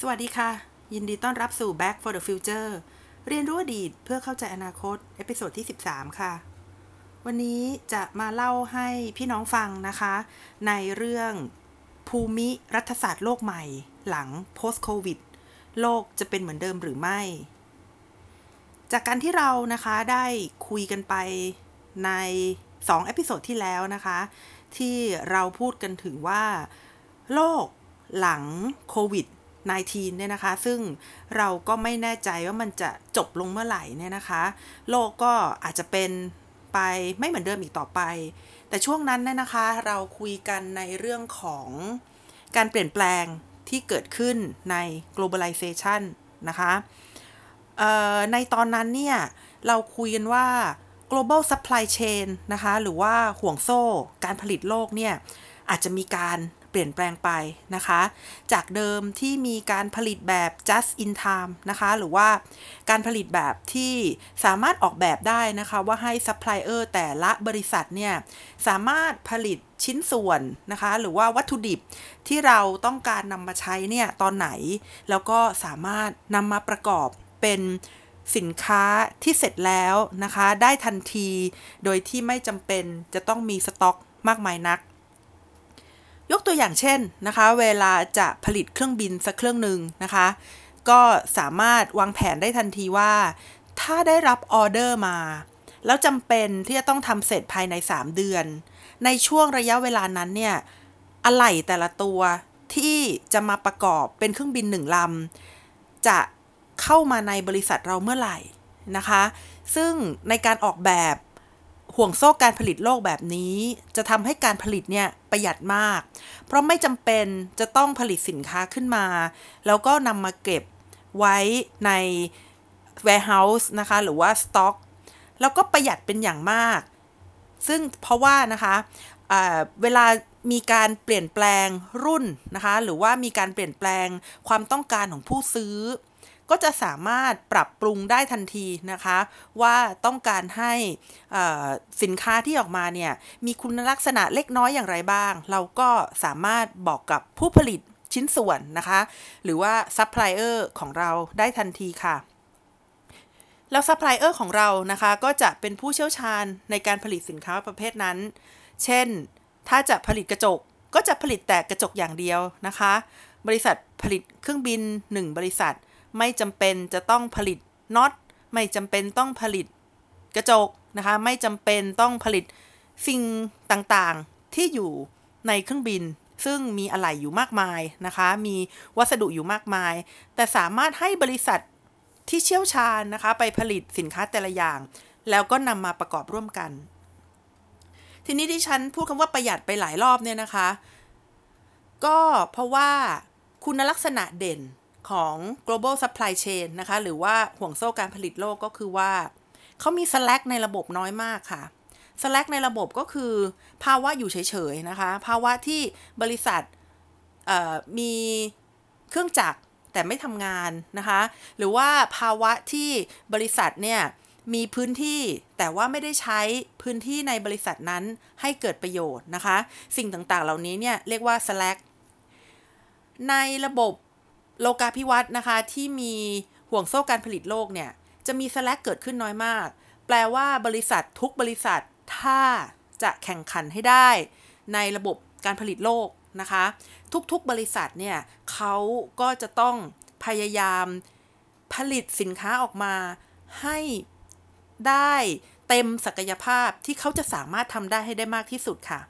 สวัสดีค่ะ ยินดีต้อนรับสู่ Back for the Future เรียนรู้อดีตเพื่อเข้าใจอนาคต episode ที่ 13 ค่ะ วันนี้จะมาเล่าให้พี่น้องฟังนะคะ ในเรื่องภูมิรัฐศาสตร์โลกใหม่ หลัง post covid โลกจะเป็นเหมือนเดิมหรือไม่ จากการที่เรานะคะได้คุยกันไปใน 2 episode ที่แล้วนะคะ ที่เราพูดกันถึงว่า โลกหลังโควิด 19เนี่ยนะคะ ซึ่งเราก็ไม่แน่ใจว่ามันจะจบลงเมื่อไหร่เนี่ยนะคะ โลกก็อาจจะเป็นไปไม่เหมือนเดิมอีกต่อไป แต่ช่วงนั้นเนี่ยนะคะ เราคุยกันในเรื่องของการเปลี่ยนแปลงที่เกิดขึ้นใน globalization นะคะในตอนนั้นเนี่ย เราคุยกันว่า global supply chain นะคะ หรือว่าห่วงโซ่การผลิตโลกเนี่ย อาจจะมีการ เปลี่ยนแปลงไปนะคะ จากเดิมที่มีการผลิตแบบ just in time นะคะ หรือว่าการผลิตแบบที่สามารถออกแบบได้นะคะว่าให้ซัพพลายเออร์แต่ละบริษัทเนี่ย สามารถผลิตชิ้นส่วนนะคะ หรือว่าวัตถุดิบที่เราต้องการนำมาใช้เนี่ยตอนไหน แล้วก็สามารถนำมาประกอบเป็นสินค้าที่เสร็จแล้วนะคะ ได้ทันที โดยที่ไม่จำเป็นจะต้องมีสต็อกมากมายนัก ยกตัวอย่างเช่นนะคะ เวลาจะผลิตเครื่องบินสักเครื่องหนึ่งนะคะ ก็สามารถวางแผนได้ทันทีว่า ถ้าได้รับออเดอร์มา แล้วจำเป็นที่จะต้องทำเสร็จภายใน 3 เดือน ในช่วงระยะเวลานั้นเนี่ยอะไหล่แต่ละตัวที่จะมาประกอบเป็นเครื่องบินหนึ่งลำจะเข้ามาในบริษัทเราเมื่อไหร่นะคะ ซึ่งในการออกแบบ ห่วงโซ่การผลิตโลกแบบนี้ จะทำให้การผลิตเนี่ยประหยัดมาก เพราะไม่จำเป็นจะต้องผลิตสินค้าขึ้นมา แล้วก็นำมาเก็บไว้ใน warehouse นะคะ หรือว่า stock แล้วก็ประหยัดเป็นอย่างมาก ซึ่งเพราะว่านะคะเวลามีการเปลี่ยนแปลงรุ่นนะคะ หรือว่ามีการเปลี่ยนแปลงความต้องการของผู้ซื้อ ก็จะสามารถปรับปรุงได้ทันทีนะคะ ว่าต้องการให้สินค้าที่ออกมาเนี่ยมีคุณลักษณะเล็กน้อยอย่างไรบ้าง เราก็สามารถบอกกับผู้ผลิตชิ้นส่วนนะคะ หรือว่าซัพพลายเออร์ของเราได้ทันทีค่ะแล้วซัพพลายเออร์ของเรานะคะก็จะเป็นผู้เชี่ยวชาญในการผลิตสินค้าประเภทนั้น เช่น ถ้าจะผลิตกระจกก็จะผลิตแต่กระจกอย่างเดียวนะคะ บริษัทผลิตเครื่องบิน 1 บริษัท ไม่จำเป็นจะต้องผลิตน็อตไม่จำเป็นต้องผลิตกระจกนะคะ ไม่จำเป็นต้องผลิตสิ่งต่างๆที่อยู่ในเครื่องบิน ซึ่งมีอะไหล่อยู่มากมายนะคะ มีวัสดุอยู่มากมาย แต่สามารถให้บริษัทที่เชี่ยวชาญนะคะ ไปผลิตสินค้าแต่ละอย่าง แล้วก็นำมาประกอบร่วมกัน ทีนี้ที่ฉันพูดคำว่าประหยัดไปหลายรอบเนี่ยนะคะ ก็เพราะว่าคุณลักษณะเด่น ของ global supply chain นะคะ หรือว่าห่วงโซ่การผลิตโลกก็คือว่า เขามี slack ในระบบน้อยมากค่ะ slack ในระบบก็คือ ภาวะอยู่เฉยๆนะคะ ภาวะที่บริษัทมีเครื่องจักรแต่ไม่ทำงานนะคะ หรือว่าภาวะที่บริษัทเนี่ยมีพื้นที่แต่ว่าไม่ได้ใช้พื้นที่ในบริษัทนั้นให้เกิดประโยชน์นะคะ สิ่งต่างๆเหล่านี้เนี่ยเรียกว่า slack ในระบบ โลกาภิวัตน์นะคะ ที่มีห่วงโซ่การผลิตโลกเนี่ย จะมี slack เกิดขึ้นน้อยมาก แปลว่าบริษัททุกบริษัทถ้าจะแข่งขันให้ได้ในระบบการผลิตโลกนะคะ ทุกๆบริษัทเนี่ยเขาก็จะต้องพยายามผลิตสินค้าออกมาให้ได้เต็มศักยภาพที่เขาจะสามารถทำได้ให้ได้มากที่สุดค่ะ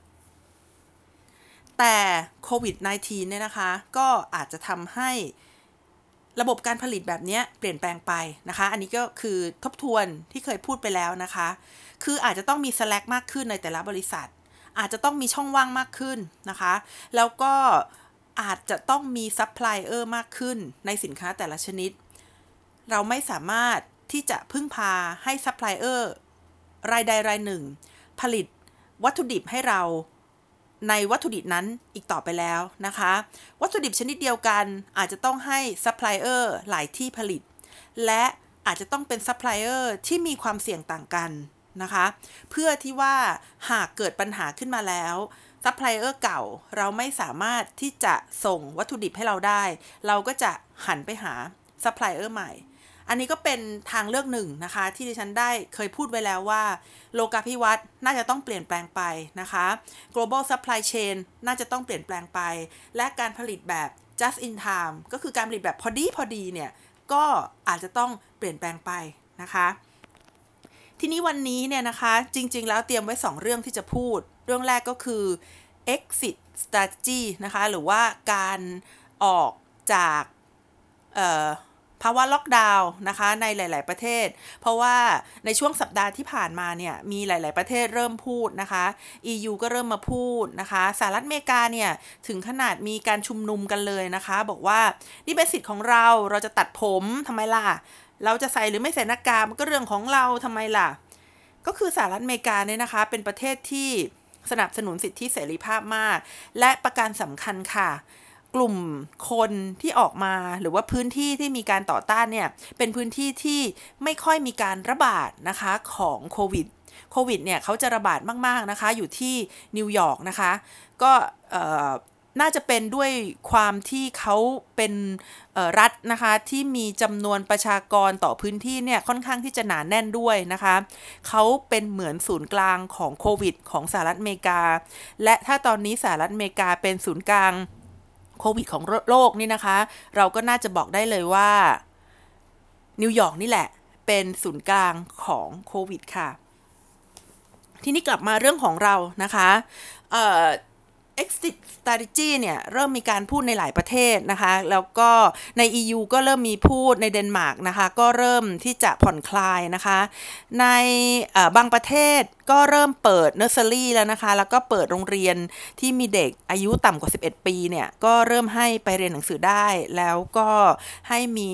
แต่โควิด -19 เนี่ยนะคะ ก็อาจจะทำให้ระบบการผลิตแบบนี้เปลี่ยนแปลงไปนะคะ อันนี้ก็คือทบทวนที่เคยพูดไปแล้วนะคะ คืออาจจะต้องมี slack มากขึ้นในแต่ละบริษัท อาจจะต้องมีช่องว่างมากขึ้นนะคะ แล้วก็อาจจะต้องมีซัพพลายเออร์มากขึ้นในสินค้าแต่ละชนิด เราไม่สามารถที่จะพึ่งพาให้ซัพพลายเออร์รายใดรายหนึ่ง ผลิตวัตถุดิบให้เรา ในวัตถุดิบนั้นอีกต่อไปแล้วนะคะ วัตถุดิบชนิดเดียวกันอาจจะต้องให้ซัพพลายเออร์หลายที่ผลิต และอาจจะต้องเป็นซัพพลายเออร์ที่มีความเสี่ยงต่างกันนะคะ เพื่อที่ว่าหากเกิดปัญหาขึ้นมาแล้วซัพพลายเออร์เก่าเราไม่สามารถที่จะส่งวัตถุดิบให้เราได้ เราก็จะหันไปหาซัพพลายเออร์ใหม่ อันนี้ก็เป็นทางเลือกหนึ่งนะคะ ที่ดิฉันได้เคยพูดไว้แล้วว่า โลกาภิวัตน์น่าจะต้องเปลี่ยนแปลงไปนะคะ global supply chain น่าจะต้องเปลี่ยนแปลงไป และการผลิตแบบ just in time ก็คือการผลิตแบบพอดีพอดีเนี่ย ก็อาจจะต้องเปลี่ยนแปลงไปนะคะ ทีนี้วันนี้เนี่ยนะคะ จริง ๆ แล้วเตรียมไว้ 2 เรื่องที่จะพูด เรื่องแรกก็คือ exit strategy นะคะ หรือว่าการออกจากาวะล็อกดาวน์นะคะในหลาย ๆ ประเทศ เพราะว่าในช่วงสัปดาห์ที่ผ่านมาเนี่ยมีหลาย ๆ ประเทศเริ่มพูดนะคะ EU ก็เริ่มมาพูดนะคะสหรัฐอเมริกาเนี่ยถึงขนาดมีการชุมนุมกันเลยนะคะ บอกว่านี่เป็นสิทธิ์ของเราเราจะตัดผมทำไมล่ะ เราจะใส่หรือไม่ใส่หน้ากากมันก็เรื่องของเราทำไมล่ะ ก็คือสหรัฐอเมริกาเนี่ยนะคะเป็นประเทศที่สนับสนุนสิทธิเสรีภาพมาก และประการสำคัญค่ะ กลุ่มคนที่ออกมาหรือว่าพื้นที่ที่มีการต่อต้านเนี่ยเป็นพื้นที่ที่ไม่ค่อยมีการระบาดนะคะของโควิดโควิดเนี่ยเขาจะระบาดมาก ๆ นะคะ อยู่ที่นิวยอร์กนะคะ ก็น่าจะเป็นด้วยความที่เขาเป็นรัฐนะคะที่มีจำนวนประชากรต่อพื้นที่เนี่ยค่อนข้างที่จะหนาแน่นด้วยนะคะเขาเป็นเหมือนศูนย์กลางของโควิด ของสหรัฐอเมริกา และถ้าตอนนี้สหรัฐอเมริกาเป็นศูนย์กลาง โควิดของโลกนี่นะคะ เราก็น่าจะบอกได้เลยว่า นิวยอร์กนี่แหละ เป็นศูนย์กลางของโควิดค่ะ ทีนี้กลับมาเรื่องของเรานะคะ exit strategy เนี่ยเริ่มมีการพูดในหลายประเทศนะคะ แล้วก็ใน EU ก็เริ่มมีพูดในเดนมาร์กนะคะ ก็เริ่มที่จะผ่อนคลายนะคะ ในบางประเทศก็เริ่มเปิดเนอร์เซอรี่แล้วนะคะ แล้วก็เปิดโรงเรียนที่มีเด็กอายุต่ำกว่า 11 ปีเนี่ย ก็เริ่มให้ไปเรียนหนังสือได้ แล้วก็ให้มี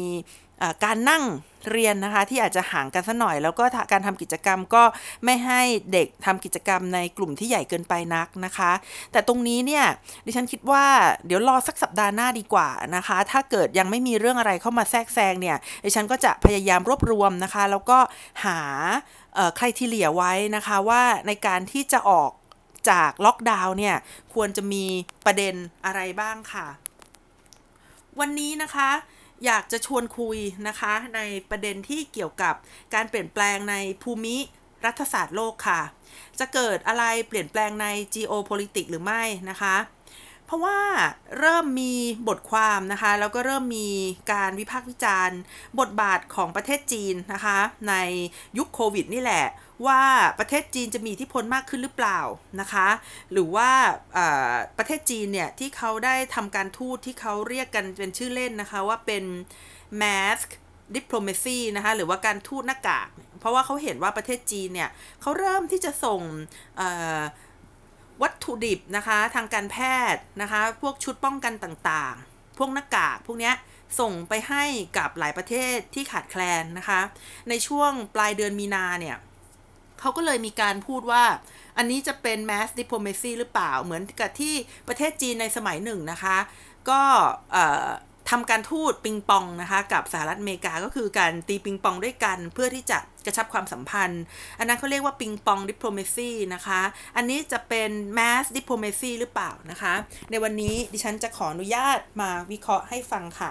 การนั่งเรียนนะคะที่อาจจะห่างกันสัหน่อย แล้วก็การทำกิจกรรมก็ไม่ให้เด็กทำกิจกรรมในกลุ่มที่ใหญ่เกินไปนักนะคะ แต่ตรงนี้เนี่ยดิฉันคิดว่าเดี๋ยวรอสักสัปดาห์หน้าดีกว่านะคะ ถ้าเกิดยังไม่มีเรื่องอะไรเข้ามาแทรกแซงเนี่ยดิฉันก็จะพยายามรวบรวมนะคะ แล้วก็หาใครที่เหลียไว้นะคะว่าในการที่จะออกจากล็อกดาวน์เนี่ยควรจะมีประเด็นอะไรบ้างค่ะ วันนี้นะคะ อยากจะชวนคุยนะคะ ในประเด็นที่เกี่ยวกับการเปลี่ยนแปลงในภูมิรัฐศาสตร์โลกค่ะ จะเกิดอะไรเปลี่ยนแปลงใน geopolitics หรือไม่นะคะ เพราะว่าเริ่มมีบทความนะคะ แล้วก็เริ่มมีการวิพากษ์วิจารณ์ บทบาทของประเทศจีนนะคะ ในยุคโควิดนี่แหละ ว่าประเทศจีนจะมีอิทธิพลมากขึ้นหรือเปล่านะคะ หรือว่าประเทศจีนเนี่ยที่เขาได้ทำการทูตที่เขาเรียกกันเป็นชื่อเล่นนะคะว่าเป็น mask diplomacy นะคะหรือว่าการทูตหน้ากาก เพราะว่าเขาเห็นว่าประเทศจีนเนี่ยเขาเริ่มที่จะส่งวัตถุดิบนะคะทางการแพทย์นะคะพวกชุดป้องกันต่างๆ พวกหน้ากากพวกนี้ส่งไปให้กับหลายประเทศที่ขาดแคลนนะคะ ในช่วงปลายเดือนมีนาเนี่ย เขาก็เลยมีการพูดว่า อันนี้จะเป็น mass diplomacy หรือเปล่าเหมือนกับที่ประเทศจีนในสมัยหนึ่งนะคะ ก็ทำการทูตปิงปองนะคะ กับสหรัฐอเมริกาก็คือการตีปิงปองด้วยกัน เพื่อที่จะกระชับความสัมพันธ์ อันนั้นเขาเรียกว่าปิงปองดิปโลเมซีนะคะ อันนี้จะเป็น mask diplomacy หรือเปล่านะคะ ในวันนี้ดิฉันจะขออนุญาตมาวิเคราะห์ให้ฟังค่ะ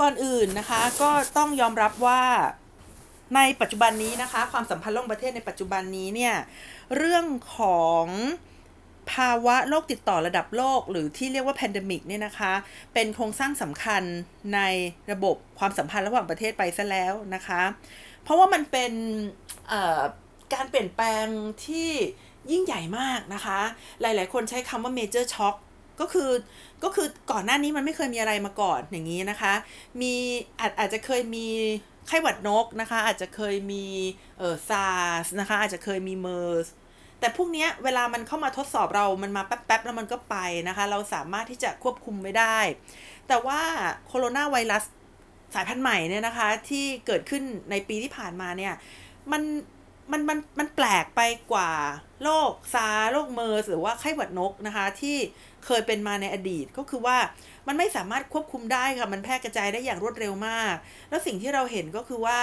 ก่อนอื่นนะคะก็ต้องยอมรับว่า ในปัจจุบันนี้นะคะ ความสัมพันธ์ระหว่างประเทศในปัจจุบันนี้เนี่ย เรื่องของภาวะโรคติดต่อระดับโลก หรือที่เรียกว่า pandemic เนี่ยนะคะ เป็นโครงสร้างสำคัญในระบบความสัมพันธ์ระหว่างประเทศไปซะแล้วนะคะ เพราะว่ามันเป็นการเปลี่ยนแปลงที่ยิ่งใหญ่มากนะคะ หลายๆ คนใช้คำว่า major shock ก็คือก็คือก่อนหน้านี้มันไม่เคยมีอะไรมาก่อนอย่างนี้นะคะ มีอาจอาจจะเคยมี ไข้หวัดนกนะคะ อาจจะเคยมีเออซาร์สนะคะ อาจจะเคยมีเมอร์สแต่พวกนี้เวลามันเข้ามาทดสอบเรามันมาแป๊บๆ แล้วมันก็ไปนะคะ เราสามารถที่จะควบคุมมันได้ แต่ว่าโคโรนาไวรัสสายพันธุ์ใหม่เนี่ยนะคะ ที่เกิดขึ้นในปีที่ผ่านมาเนี่ย มันมันมันมันแปลกไปกว่าโรคซาร์โรคเมอร์สหรือว่าไข้หวัดนกนะคะ ที่เคยเป็นมาในอดีตก็คือว่า มันไม่สามารถควบคุมได้ค่ะ มันแพร่กระจายได้อย่างรวดเร็วมาก แล้วสิ่งที่เราเห็นก็คือว่า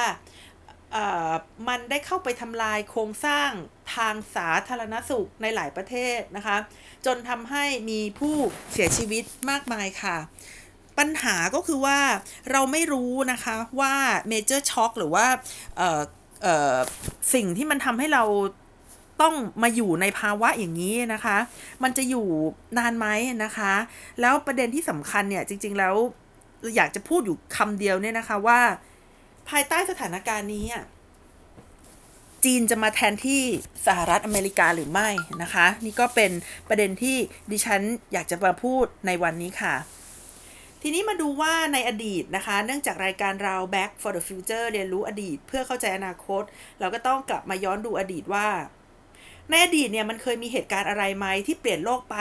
มันได้เข้าไปทำลายโครงสร้างทางสาธารณสุขในหลายประเทศนะคะ จนทำให้มีผู้เสียชีวิตมากมายค่ะปัญหาก็คือว่าเราไม่รู้นะคะว่าเมเจอร์ช็อคหรือว่าสิ่งที่มันทำให้เรา ต้องมาอยู่ในภาวะอย่างนี้นะคะ มันจะอยู่นานไหมนะคะ แล้วประเด็นที่สำคัญเนี่ยจริง ๆ แล้วอยากจะพูดอยู่คำเดียวเนี่ยนะคะว่า ภายใต้สถานการณ์นี้จีนจะมาแทนที่สหรัฐอเมริกาหรือไม่นะคะ นี่ก็เป็นประเด็นที่ดิฉันอยากจะมาพูดในวันนี้ค่ะ ทีนี้มาดูว่าในอดีตนะคะ เนื่องจากรายการเรา Back for the Future เรียนรู้อดีต เพื่อเข้าใจอนาคต เราก็ต้องกลับมาย้อนดูอดีตว่า ในอดีตเนี่ยมันเคยมีเหตุการณ์อะไรไหมที่เปลี่ยนโลกไป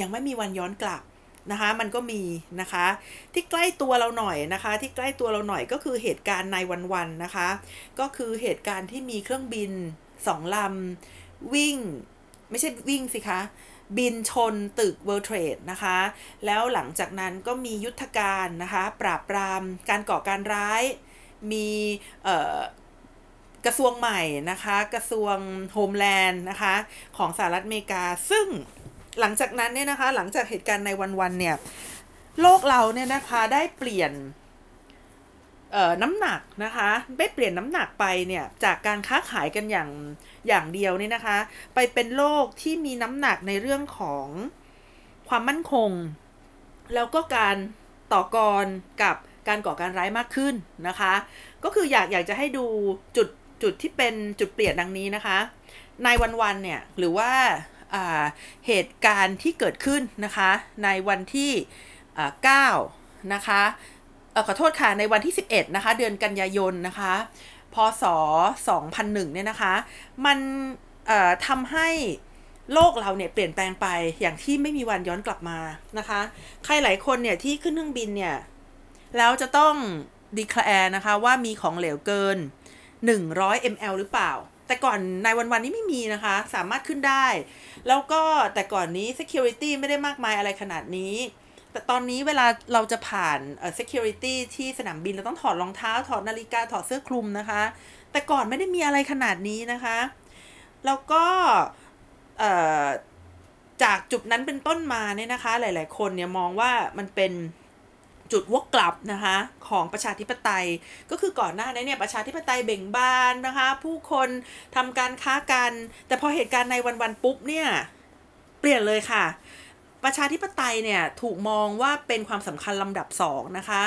ยังไม่มีวันย้อนกลับนะคะมันก็มีนะคะ ที่ใกล้ตัวเราหน่อยนะคะ ที่ใกล้ตัวเราหน่อยก็คือเหตุการณ์ในวันๆนะคะ ก็คือเหตุการณ์ที่มีเครื่องบินสองลำวิ่ง ไม่ใช่วิ่งสิคะ บินชนตึก World Trade นะคะ แล้วหลังจากนั้นก็มียุทธการนะคะ ปราบปรามการก่อการร้าย มี กระทรวงใหม่นะคะ กระทรวงโฮมแลนด์นะคะ ของสหรัฐอเมริกา ซึ่งหลังจากนั้นเนี่ยนะคะ หลังจากเหตุการณ์ในวันๆเนี่ย โลกเราเนี่ยนะคะได้เปลี่ยนน้ำหนักนะคะได้เปลี่ยนน้ำหนักไปเนี่ยจากการค้าขายกันอย่างอย่างเดียวนี่นะคะ ไปเป็นโลกที่มีน้ำหนักในเรื่องของความมั่นคง แล้วก็การต่อกรกับการก่อการร้ายมากขึ้นนะคะ ก็คืออยากอยากจะให้ดูจุด จุดที่เป็นจุดเปลี่ยนดังนี้นะคะในวันๆเนี่ยหรือว่าเหตุการณ์ที่เกิดขึ้นนะคะในวันที่9นะคะขอโทษค่ะในวันที่ 11นะคะเดือนกันยายนนะคะพศ 2001เนี่ยนะคะมันทำให้โลกเราเนี่ยเปลี่ยนแปลงไปอย่างที่ไม่มีวันย้อนกลับมานะคะ ใครหลายคนเนี่ยที่ขึ้นเครื่องบินเนี่ยแล้วจะต้องดีแคลร์นะคะว่ามีของเหลวเกิน 100 ml หรือเปล่า แต่ก่อนในวันๆนี้ไม่มีนะคะ สามารถขึ้นได้ แล้วก็แต่ก่อนนี้ security ไม่ได้มากมายอะไรขนาดนี้ แต่ตอนนี้เวลาเราจะผ่าน security ที่สนามบินเราต้องถอดรองเท้า ถอดนาฬิกา ถอดเสื้อคลุมนะคะ แต่ก่อนไม่ได้มีอะไรขนาดนี้นะคะ แล้วก็จากจุดนั้นเป็นต้นมาเนี่ยนะคะ หลาย ๆ คนเนี่ยมองว่ามันเป็น จุดวกกลับนะคะของประชาธิปไตย ก็คือก่อนหน้านี้เนี่ยประชาธิปไตยเบ่งบานนะคะ ผู้คนทำการค้ากัน แต่พอเหตุการณ์ในวันๆปุ๊บเนี่ยเปลี่ยนเลยค่ะประชาธิปไตยเนี่ยถูกมองว่าเป็นความสำคัญลำดับ2นะคะ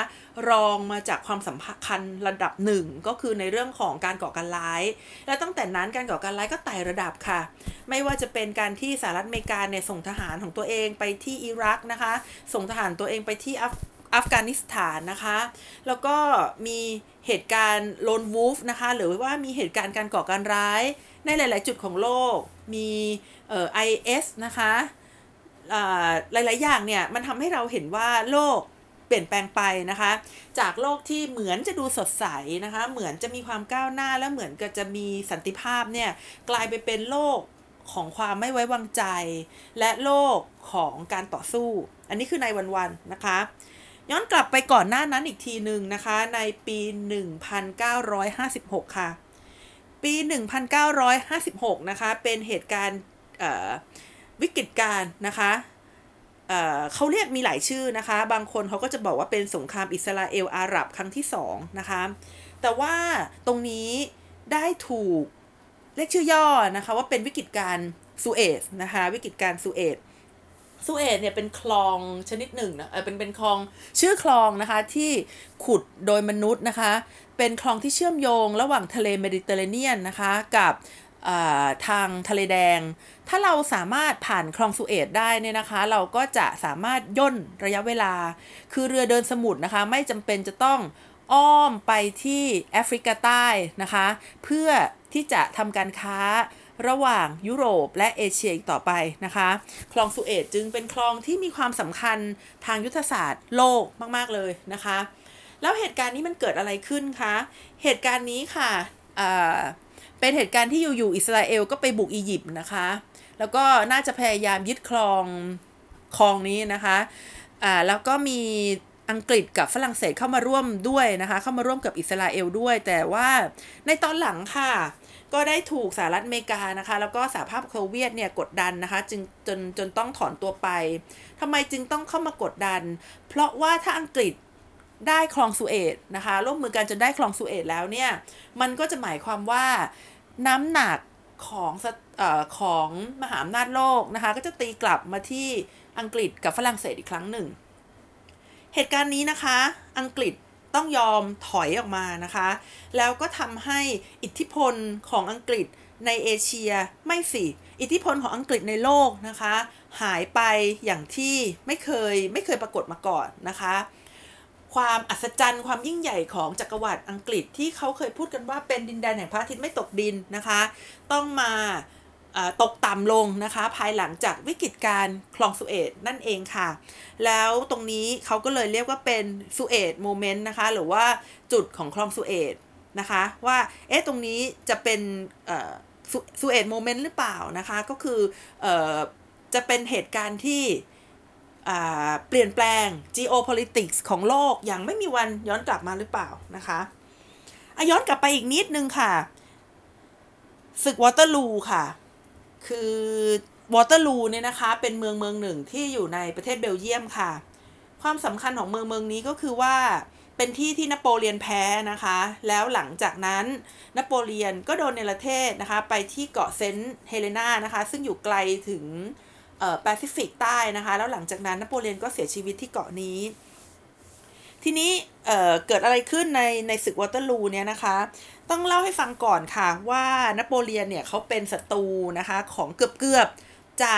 รองมาจากความสำคัญระดับหนึ่งก็คือในเรื่องของการก่อการร้าย และตั้งแต่นั้นการก่อการร้ายก็ไต่ระดับค่ะ ไม่ว่าจะเป็นการที่สหรัฐอเมริกาเนี่ยส่งทหารของตัวเองไปที่อิรักนะคะ ส่งทหารตัวเองไปที่อัฟ อัฟกานิสถานนะคะ แล้วก็มีเหตุการณ์โลนวูฟนะคะ หรือว่ามีเหตุการณ์การก่อการร้าย ในหลาย ๆ จุดของโลก มีเอ่อไอเอสนะคะหลาย ๆ อย่างเนี่ย มันทำให้เราเห็นว่าโลกเปลี่ยนแปลงไปนะคะ จากโลกที่เหมือนจะดูสดใสนะคะ เหมือนจะมีความก้าวหน้าและเหมือนกับจะมีสันติภาพเนี่ย กลายไปเป็นโลกของความไม่ไว้วางใจ และโลกของการต่อสู้ อันนี้คือในวันๆนะคะ ย้อนกลับไปก่อนหน้านั้นอีกทีหนึ่งนะคะ ในปี 1956 ค่ะ ปี 1956 นะคะ เป็นเหตุการณ์วิกฤตการนะคะเเขาเรียกมีหลายชื่อนะคะ บางคนเขาก็จะบอกว่าเป็นสงครามอิสราเอลอาหรับครั้งที่สองนะคะ แต่ว่าตรงนี้ได้ถูกเรียกชื่อย่อนะคะว่าเป็นวิกฤตการณ์สุเอซนะคะ วิกฤตการณ์สุเอซ สุเอซเนี่ยเป็นคลองชนิดหนึ่งนะเออเป็นเป็นคลองชื่อคลองนะคะที่ขุดโดยมนุษย์นะคะ เป็นคลองที่เชื่อมโยงระหว่างทะเลเมดิเตอร์เรเนียนนะคะกับทางทะเลแดง ถ้าเราสามารถผ่านคลองสุเอซได้เนี่ยนะคะ เราก็จะสามารถย่นระยะเวลา คือเรือเดินสมุทรนะคะ ไม่จำเป็นจะต้องอ้อมไปที่แอฟริกาใต้นะคะ เพื่อที่จะทำการค้า ระหว่างยุโรปและเอเชียอีกต่อไปนะคะ คลองสุเอตจึงเป็นคลองที่มีความสำคัญทางยุทธศาสตร์โลกมากๆเลยนะคะ แล้วเหตุการณ์นี้มันเกิดอะไรขึ้นคะ เหตุการณ์นี้ค่ะเป็นเหตุการณ์ที่อยู่ๆอิสราเอลก็ไปบุกอียิปต์นะคะ แล้วก็น่าจะพยายามยึดครองคลองนี้นะคะอ่าแล้วก็มีอังกฤษกับฝรั่งเศสเข้ามาร่วมด้วยนะคะ เข้ามาร่วมกับอิสราเอลด้วย แต่ว่าในตอนหลังค่ะ ก็ได้ถูกสหรัฐอเมริกานะคะ แล้วก็สหภาพโซเวียตเนี่ยกดดันนะคะจึงจนจนต้องถอนตัวไปทำไมจึงต้องเข้ามากดดัน เพราะว่าถ้าอังกฤษได้คลองสุเอตนะคะร่วมมือกันจนได้คลองสุเอตแล้วเนี่ย มันก็จะหมายความว่าน้ำหนักของสเอ่อของมหาอำนาจโลกนะคะ ก็จะตีกลับมาที่อังกฤษกับฝรั่งเศสอีกครั้งหนึ่ง เหตุการณ์นี้นะคะ อังกฤษ ต้องยอมถอยออกมานะคะ แล้วก็ทำให้อิทธิพลของอังกฤษในเอเชียไม่สิ อิทธิพลของอังกฤษในโลกนะคะ หายไปอย่างที่ไม่เคยไม่เคยปรากฏมาก่อนนะคะ ความอัศจรรย์ความยิ่งใหญ่ของจักรวรรดิอังกฤษที่เขาเคยพูดกันว่าเป็นดินแดนแห่งพระอาทิตย์ไม่ตกดินนะคะ ต้องมา ตกต่ำลงนะคะ ภายหลังจากวิกฤตการณ์คลองสุเอซนั่นเองค่ะ แล้วตรงนี้เขาก็เลยเรียกว่าเป็น Suez moment นะคะ หรือว่าจุดของคลองสุเอซนะคะ ว่าเอ๊ะตรงนี้จะเป็น Suez moment หรือเปล่านะคะ ก็คืออาจจะเป็นเหตุการณ์ที่เปลี่ยนแปลง geopolitics ของโลกอย่างไม่มีวันย้อนกลับมาหรือเปล่านะคะอะย้อนกลับไปอีกนิดนึงค่ะศึกวอเตอร์ลูค่ะ คือวอเตอร์ลูเนี่ยนะคะเป็นเมืองเมืองหนึ่งที่อยู่ในประเทศเบลเยียมค่ะ ความสำคัญของเมืองเมืองนี้ก็คือว่าเป็นที่ที่นโปเลียนแพ้นะคะ แล้วหลังจากนั้นนโปเลียนก็โดนเนรเทศนะคะ ไปที่เกาะเซนต์เฮเลนานะคะ ซึ่งอยู่ไกลถึงแปซิฟิกใต้นะคะ แล้วหลังจากนั้นนโปเลียนก็เสียชีวิตที่เกาะนี้ ทีนี้เเกิดอะไรขึ้นในในศึกวอเตอร์ลูเนี่ยนะคะ ต้องเล่าให้ฟังก่อนค่ะว่านโปเลียนเนี่ยเขาเป็นศัตรูนะคะของเกือบเกือบๆจะ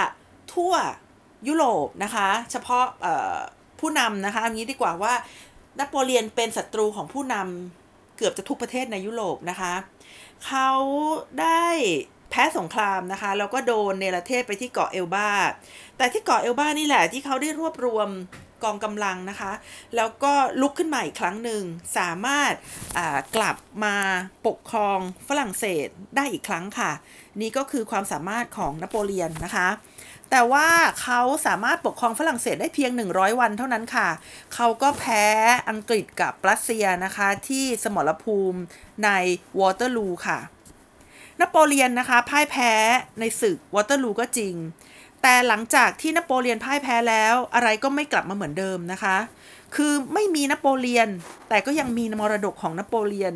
ทั่วยุโรปนะคะ เฉพาะผู้นำนะคะเอันนี้ดีกว่าว่านโปเลียนเป็นศัตรูของผู้นำเกือบจะทุกประเทศในยุโรปนะคะเขาได้แพ้สงครามนะคะแล้วก็โดนเนรเทศไปที่เกาะเอลบาแต่ที่เกาะเอลบานี่แหละที่เขาได้รวบรวม กองกำลังนะคะ แล้วก็ลุกขึ้นมาอีกครั้งหนึ่ง สามารถกลับมาปกครองฝรั่งเศสได้อีกครั้งค่ะ นี่ก็คือความสามารถของนโปเลียนนะคะ แต่ว่าเขาสามารถปกครองฝรั่งเศสได้เพียง 100 วันเท่านั้นค่ะ เขาก็แพ้อังกฤษกับรัสเซียนะคะ ที่สมรภูมิในวอเตอร์ลูค่ะนโปเลียนนะคะพ่ายแพ้ในศึกวอเตอร์ลูก็จริง แต่หลังจากที่นโปเลียนพ่ายแพ้แล้ว อะไรก็ไม่กลับมาเหมือนเดิมนะคะ คือไม่มีนโปเลียน แต่ก็ยังมีมรดกของนโปเลียน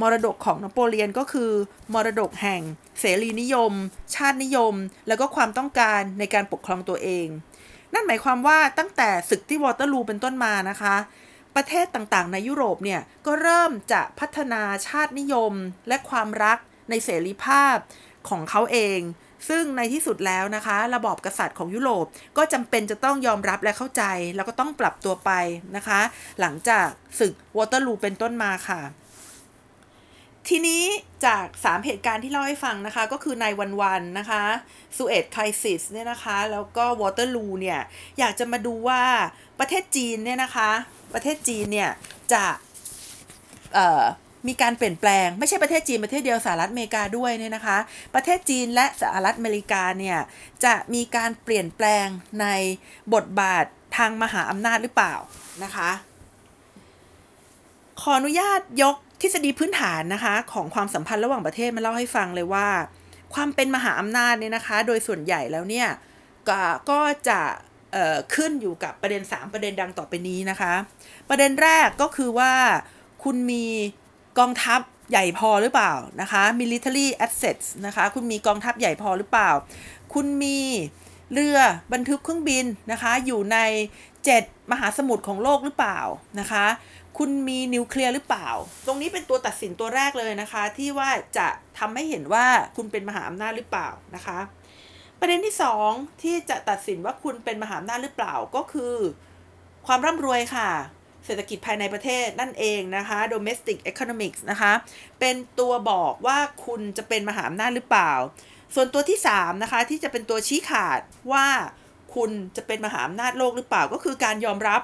มรดกของนโปเลียนก็คือ มรดกแห่ง เสรีนิยม ชาตินิยม แล้วก็ความต้องการในการปกครองตัวเอง นั่นหมายความว่าตั้งแต่ศึกที่วอเตอร์ลูเป็นต้นมานะคะ ประเทศต่างๆ ในยุโรปเนี่ยก็เริ่มจะพัฒนาชาตินิยมและความรักในเสรีภาพของเขาเอง ซึ่งในที่สุดแล้วนะคะ ระบอบกษัตริย์ของยุโรปก็จำเป็นจะต้องยอมรับและเข้าใจ แล้วก็ต้องปรับตัวไปนะคะ หลังจากศึกวอเตอร์ลูเป็นต้นมาค่ะทีนี้จาก 3 เหตุการณ์ที่เล่าให้ฟังนะคะ ก็คือ nine one one นะคะ Suez Crisis เนี่ยนะคะ แล้วก็วอเตอร์ลูเนี่ย อยากจะมาดูว่าประเทศจีนเนี่ยนะคะ ประเทศจีนเนี่ย จะ มีการเปลี่ยนแปลง ไม่ใช่ประเทศจีนประเทศเดียวสหรัฐอเมริกาด้วยเนี่ยนะคะ ประเทศจีนและสหรัฐอเมริกาเนี่ยจะมีการเปลี่ยนแปลงในบทบาททางมหาอำนาจหรือเปล่านะคะ ขออนุญาตยกทฤษฎีพื้นฐานนะคะของความสัมพันธ์ระหว่างประเทศมาเล่าให้ฟังเลยว่า ความเป็นมหาอำนาจเนี่ยนะคะ โดยส่วนใหญ่แล้วเนี่ยก็ก็จะขึ้นอยู่กับประเด็น 3 ประเด็นดังต่อไปนี้นะคะ ประเด็นแรกก็คือว่าคุณมี กองทัพใหญ่พอหรือเปล่านะคะ military assets นะคะ คุณมีกองทัพใหญ่พอหรือเปล่า คุณมีเรือบรรทุกเครื่องบินนะคะ อยู่ใน 7 มหาสมุทรของโลกหรือเปล่านะคะ คุณมีนิวเคลียร์หรือเปล่า ตรงนี้เป็นตัวตัดสินตัวแรกเลยนะคะ ที่ว่าจะทำให้เห็นว่าคุณเป็นมหาอำนาจหรือเปล่านะคะ ประเด็นที่สองที่จะตัดสินว่าคุณเป็นมหาอำนาจหรือเปล่าก็คือ ความร่ำรวยค่ะ เศรษฐกิจภายในประเทศนั่นเองนะคะ domestic economics นะคะ เป็นตัวบอกว่าคุณจะเป็นมหาอำนาจหรือเปล่า ส่วนตัวที่ 3 นะคะ ที่จะเป็นตัวชี้ขาดว่าคุณจะเป็นมหาอำนาจโลกหรือเปล่า ก็คือการยอมรับ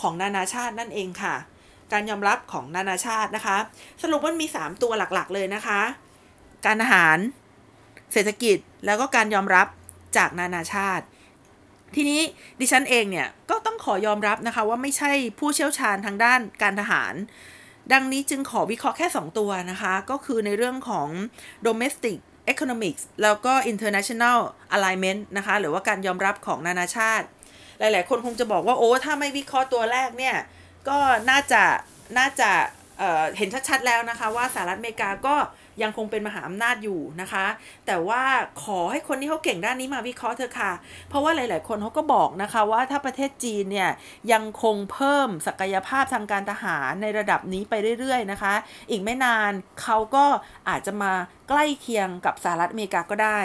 ของนานาชาตินั่นเองค่ะ การยอมรับของนานาชาตินะคะ สรุปว่ามี 3 ตัวหลักๆเลยนะคะ การอาหาร เศรษฐกิจแล้วก็การยอมรับจากนานาชาติ ทีนี้ดิฉันเองเนี่ยก็ต้องขอยอมรับนะคะว่าไม่ใช่ผู้เชี่ยวชาญทางด้านการทหาร ดังนี้จึงขอวิเคราะห์แค่ 2 ตัวนะคะ ก็คือในเรื่องของ domestic economics แล้วก็ international alignment นะคะ หรือว่าการยอมรับของนานาชาติ หลาย ๆ คนคงจะบอกว่าโอ้ถ้าไม่วิเคราะห์ตัวแรกเนี่ย ก็น่าจะน่าจะเเห็นชัด ๆ แล้วนะคะว่าสหรัฐอเมริกาก็ ยังคงเป็นมหาอำนาจอยู่นะคะ แต่ว่าขอให้คนที่เขาเก่งด้านนี้มาวิเคราะห์เถอะค่ะ เพราะว่าหลาย ๆ คนเขาก็บอกนะคะว่าถ้าประเทศจีนเนี่ยยังคงเพิ่มศักยภาพทางการทหารในระดับนี้ไปเรื่อย ๆ นะคะ อีกไม่นานเขาก็อาจจะมาใกล้เคียงกับสหรัฐอเมริกาก็ได้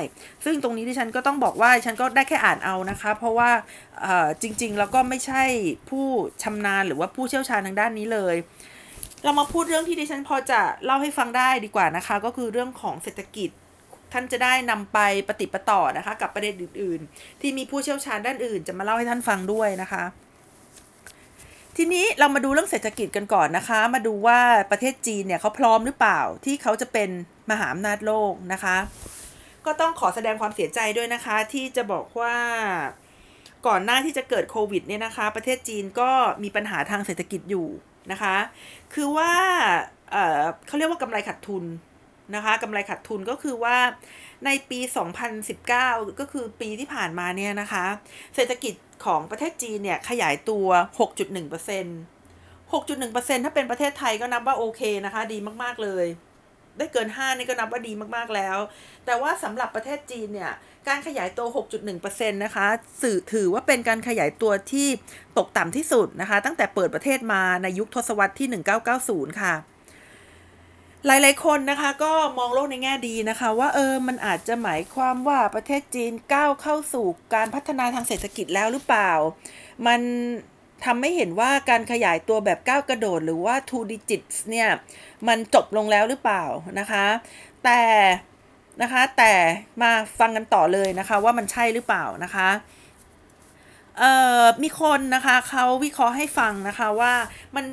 ซึ่งตรงนี้ที่ฉันก็ต้องบอกว่าฉันก็ได้แค่อ่านเอานะคะ เพราะว่าจริง ๆ แล้วก็ไม่ใช่ผู้ชำนาญหรือว่าผู้เชี่ยวชาญทางด้านนี้เลย เรามาพูดเรื่องที่ดิฉันพอจะเล่าให้ฟังได้ดีกว่านะคะ ก็คือเรื่องของเศรษฐกิจ ท่านจะได้นำไปปฏิปต่อนะคะ กับประเด็นอื่น ๆ ที่มีผู้เชี่ยวชาญด้านอื่น จะมาเล่าให้ท่านฟังด้วยนะคะ ทีนี้เรามาดูเรื่องเศรษฐกิจกันก่อนนะคะ มาดูว่าประเทศจีนเนี่ยเขาพร้อมหรือเปล่าที่เขาจะเป็นมหาอำนาจโลกนะคะ ก็ต้องขอแสดงความเสียใจด้วยนะคะ ที่จะบอกว่าก่อนหน้าที่จะเกิดโควิดเนี่ยนะคะ ประเทศจีนก็มีปัญหาทางเศรษฐกิจอยู่ นะคะ คือว่าเเขาเรียกว่ากำไรขาดทุนนะคะกำไรขาดทุนก็คือว่าในปี 2019 ก็คือปีที่ผ่านมาเนี่ยนะคะ เศรษฐกิจของประเทศจีนเนี่ยขยายตัว 6.1% 6.1%ถ้าเป็นประเทศไทยก็นับว่าโอเคนะคะ ดีมาก ๆ เลย ได้เกิน 5 นี่ก็นับว่าดีมากๆแล้ว แต่ว่าสำหรับประเทศจีนเนี่ย การขยายตัว 6.1%นะคะสื่อถือว่าเป็นการขยายตัวที่ตกต่ำที่สุดนะคะ ตั้งแต่เปิดประเทศมาในยุคทศวรรษที่ 1990 ค่ะหลายๆคนนะคะก็มองโลกในแง่ดีนะคะว่าเออมันอาจจะหมายความว่าประเทศจีนก้าวเข้าสู่การพัฒนาทางเศรษฐกิจแล้วหรือเปล่า มัน ทำให้เห็นว่าการขยายตัวแบบก้าวกระโดดหรือว่า two digits เนี่ย มันจบลงแล้วหรือเปล่านะคะ แต่นะคะแต่มาฟังกันต่อเลยนะคะว่ามันใช่หรือเปล่านะคะเอ่อมีคนนะคะเขาวิเคราะห์ให้ฟังนะคะว่ามัน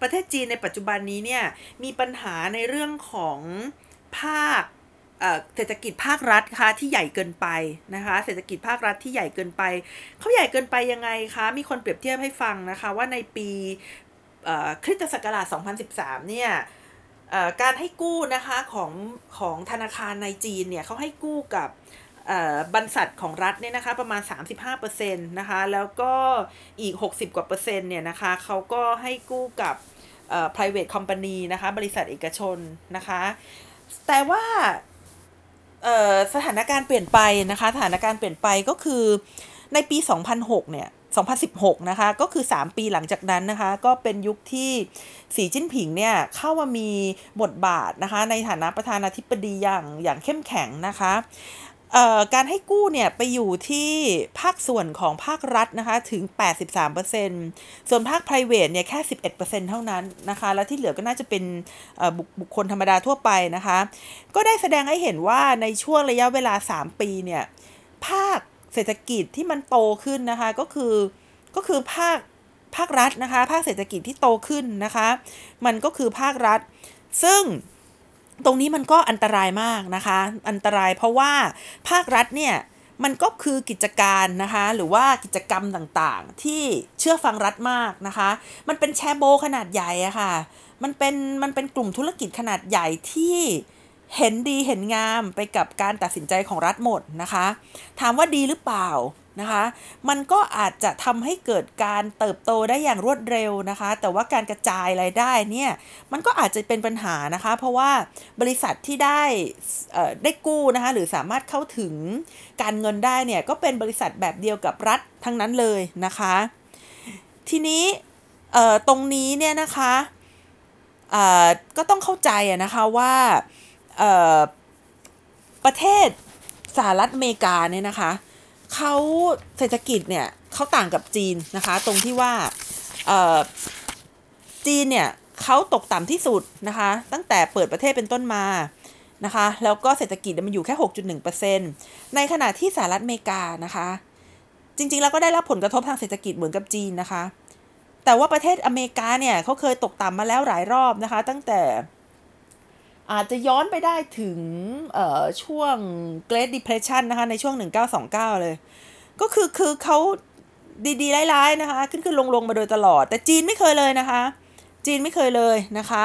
ประเทศจีนในปัจจุบันนี้เนี่ยมีปัญหาในเรื่องของภาค เศรษฐกิจภาครัฐคะที่ใหญ่เกินไปนะคะ เศรษฐกิจภาครัฐที่ใหญ่เกินไปเขาใหญ่เกินไปยังไงคะ มีคนเปรียบเทียบให้ฟังนะคะว่าในปีคริสตศักราช 2013 เนี่ยการให้กู้นะคะของของธนาคารในจีนเนี่ยเขาให้กู้กับบรรษัทของรัฐเนี่ยนะคะประมาณ 35%นะคะแล้วก็อีก 60 กว่าเปอร์เซ็นต์เนี่ยนะคะเขาก็ให้กู้กับ private company นะคะบริษัทเอกชนนะคะแต่ว่า สถานการณ์เปลี่ยนไปนะคะ สถานการณ์เปลี่ยนไปก็คือในปี 2006 เนี่ย 2016 นะคะ ก็คือ 3 ปีหลังจากนั้นนะคะ ก็เป็นยุคที่สีจิ้นผิงเนี่ย เข้ามามีบทบาทนะคะ ในฐานะประธานาธิบดีอย่างอย่างเข้มแข็งนะคะ การให้กู้เนี่ยไปอยู่ที่ภาคส่วนของภาครัฐนะคะถึง 83%ส่วนภาค private เนี่ยแค่ 11%เท่านั้นนะคะ แล้วที่เหลือก็น่าจะเป็นบุคคลธรรมดาทั่วไปนะคะ ก็ได้แสดงให้เห็นว่าในช่วงระยะเวลา 3 ปีเนี่ย ภาคเศรษฐกิจที่มันโตขึ้นนะคะก็คือก็คือภาคภาครัฐนะคะ ภาคเศรษฐกิจที่โตขึ้นนะคะ มันก็คือภาครัฐ ซึ่ง ตรงนี้มันก็อันตรายมากนะคะ อันตรายเพราะว่าภาครัฐเนี่ยมันก็คือกิจการนะคะ หรือว่ากิจกรรมต่างๆ ที่เชื่อฟังรัฐมากนะคะ มันเป็นแชโบขนาดใหญ่อะคะ่ะ มันเป็นมันเป็นกลุ่มธุรกิจขนาดใหญ่ที่เห็นดีเห็นงามไปกับการตัดสินใจของรัฐหมดนะคะ ถามว่าดีหรือเปล่า นะคะ มันก็อาจจะทำให้เกิดการเติบโตได้อย่างรวดเร็วนะคะ แต่ว่าการกระจายรายได้เนี่ยมันก็อาจจะเป็นปัญหานะคะ เพราะว่าบริษัทที่ได้ได้กู้นะคะหรือสามารถเข้าถึงการเงินได้เนี่ยก็เป็นบริษัทแบบเดียวกับรัฐทั้งนั้นเลยนะคะ ทีนี้ตรงนี้เนี่ยนะคะก็ต้องเข้าใจนะคะว่าประเทศสหรัฐอเมริกาเนี่ยนะคะ เขาเศรษฐกิจเนี่ยเขาต่างกับจีนนะคะ ตรงที่ว่าจีนเนี่ยเขาตกต่ำที่สุดนะคะ ตั้งแต่เปิดประเทศเป็นต้นมานะคะ แล้วก็เศรษฐกิจมันอยู่แค่ 6.1%ในขณะที่สหรัฐอเมริกานะคะ จริงๆ แล้วก็ได้รับผลกระทบทางเศรษฐกิจเหมือนกับจีนนะคะ แต่ว่าประเทศอเมริกาเนี่ยเขาเคยตกต่ำมาแล้วหลายรอบนะคะ ตั้งแต่ อาจจะย้อนไปได้ถึงช่วง Great Depression นะคะ ในช่วง 1929 เลย ก็คือคือเขาดีๆร้ายๆนะคะ ขึ้นขึ้นลงลงมาโดยตลอด แต่จีนไม่เคยเลยนะคะ จีนไม่เคยเลยนะคะ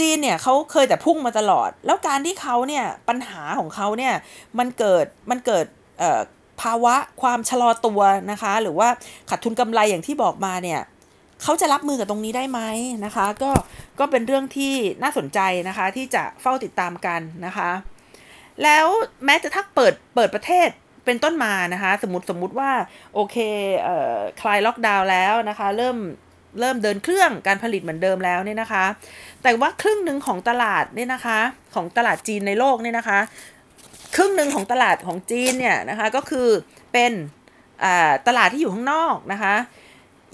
จีนเนี่ยเขาเคยแต่พุ่งมาตลอด แล้วการที่เขาเนี่ยปัญหาของเขาเนี่ยมันเกิดมันเกิดภาวะความชะลอตัวนะคะ หรือว่าขาดทุนกำไรอย่างที่บอกมาเนี่ย เขาจะรับมือกับตรงนี้ได้ไหมนะคะ ก็ก็เป็นเรื่องที่น่าสนใจนะคะที่จะเฝ้าติดตามกันนะคะ แล้วแม้จะทักเปิดเปิดประเทศเป็นต้นมานะคะ สมมติสมมุติว่าโอเคเอ่อคลายล็อกดาวน์แล้วนะคะ เริ่มเริ่มเดินเครื่องการผลิตเหมือนเดิมแล้วเนี่ยนะคะ แต่ว่าครึ่งหนึ่งของตลาดเนี่ยนะคะ ของตลาดจีนในโลกเนี่ยนะคะ ครึ่งหนึ่งของตลาดของจีนเนี่ยนะคะก็คือเป็นตลาดที่อยู่ข้างนอกนะคะ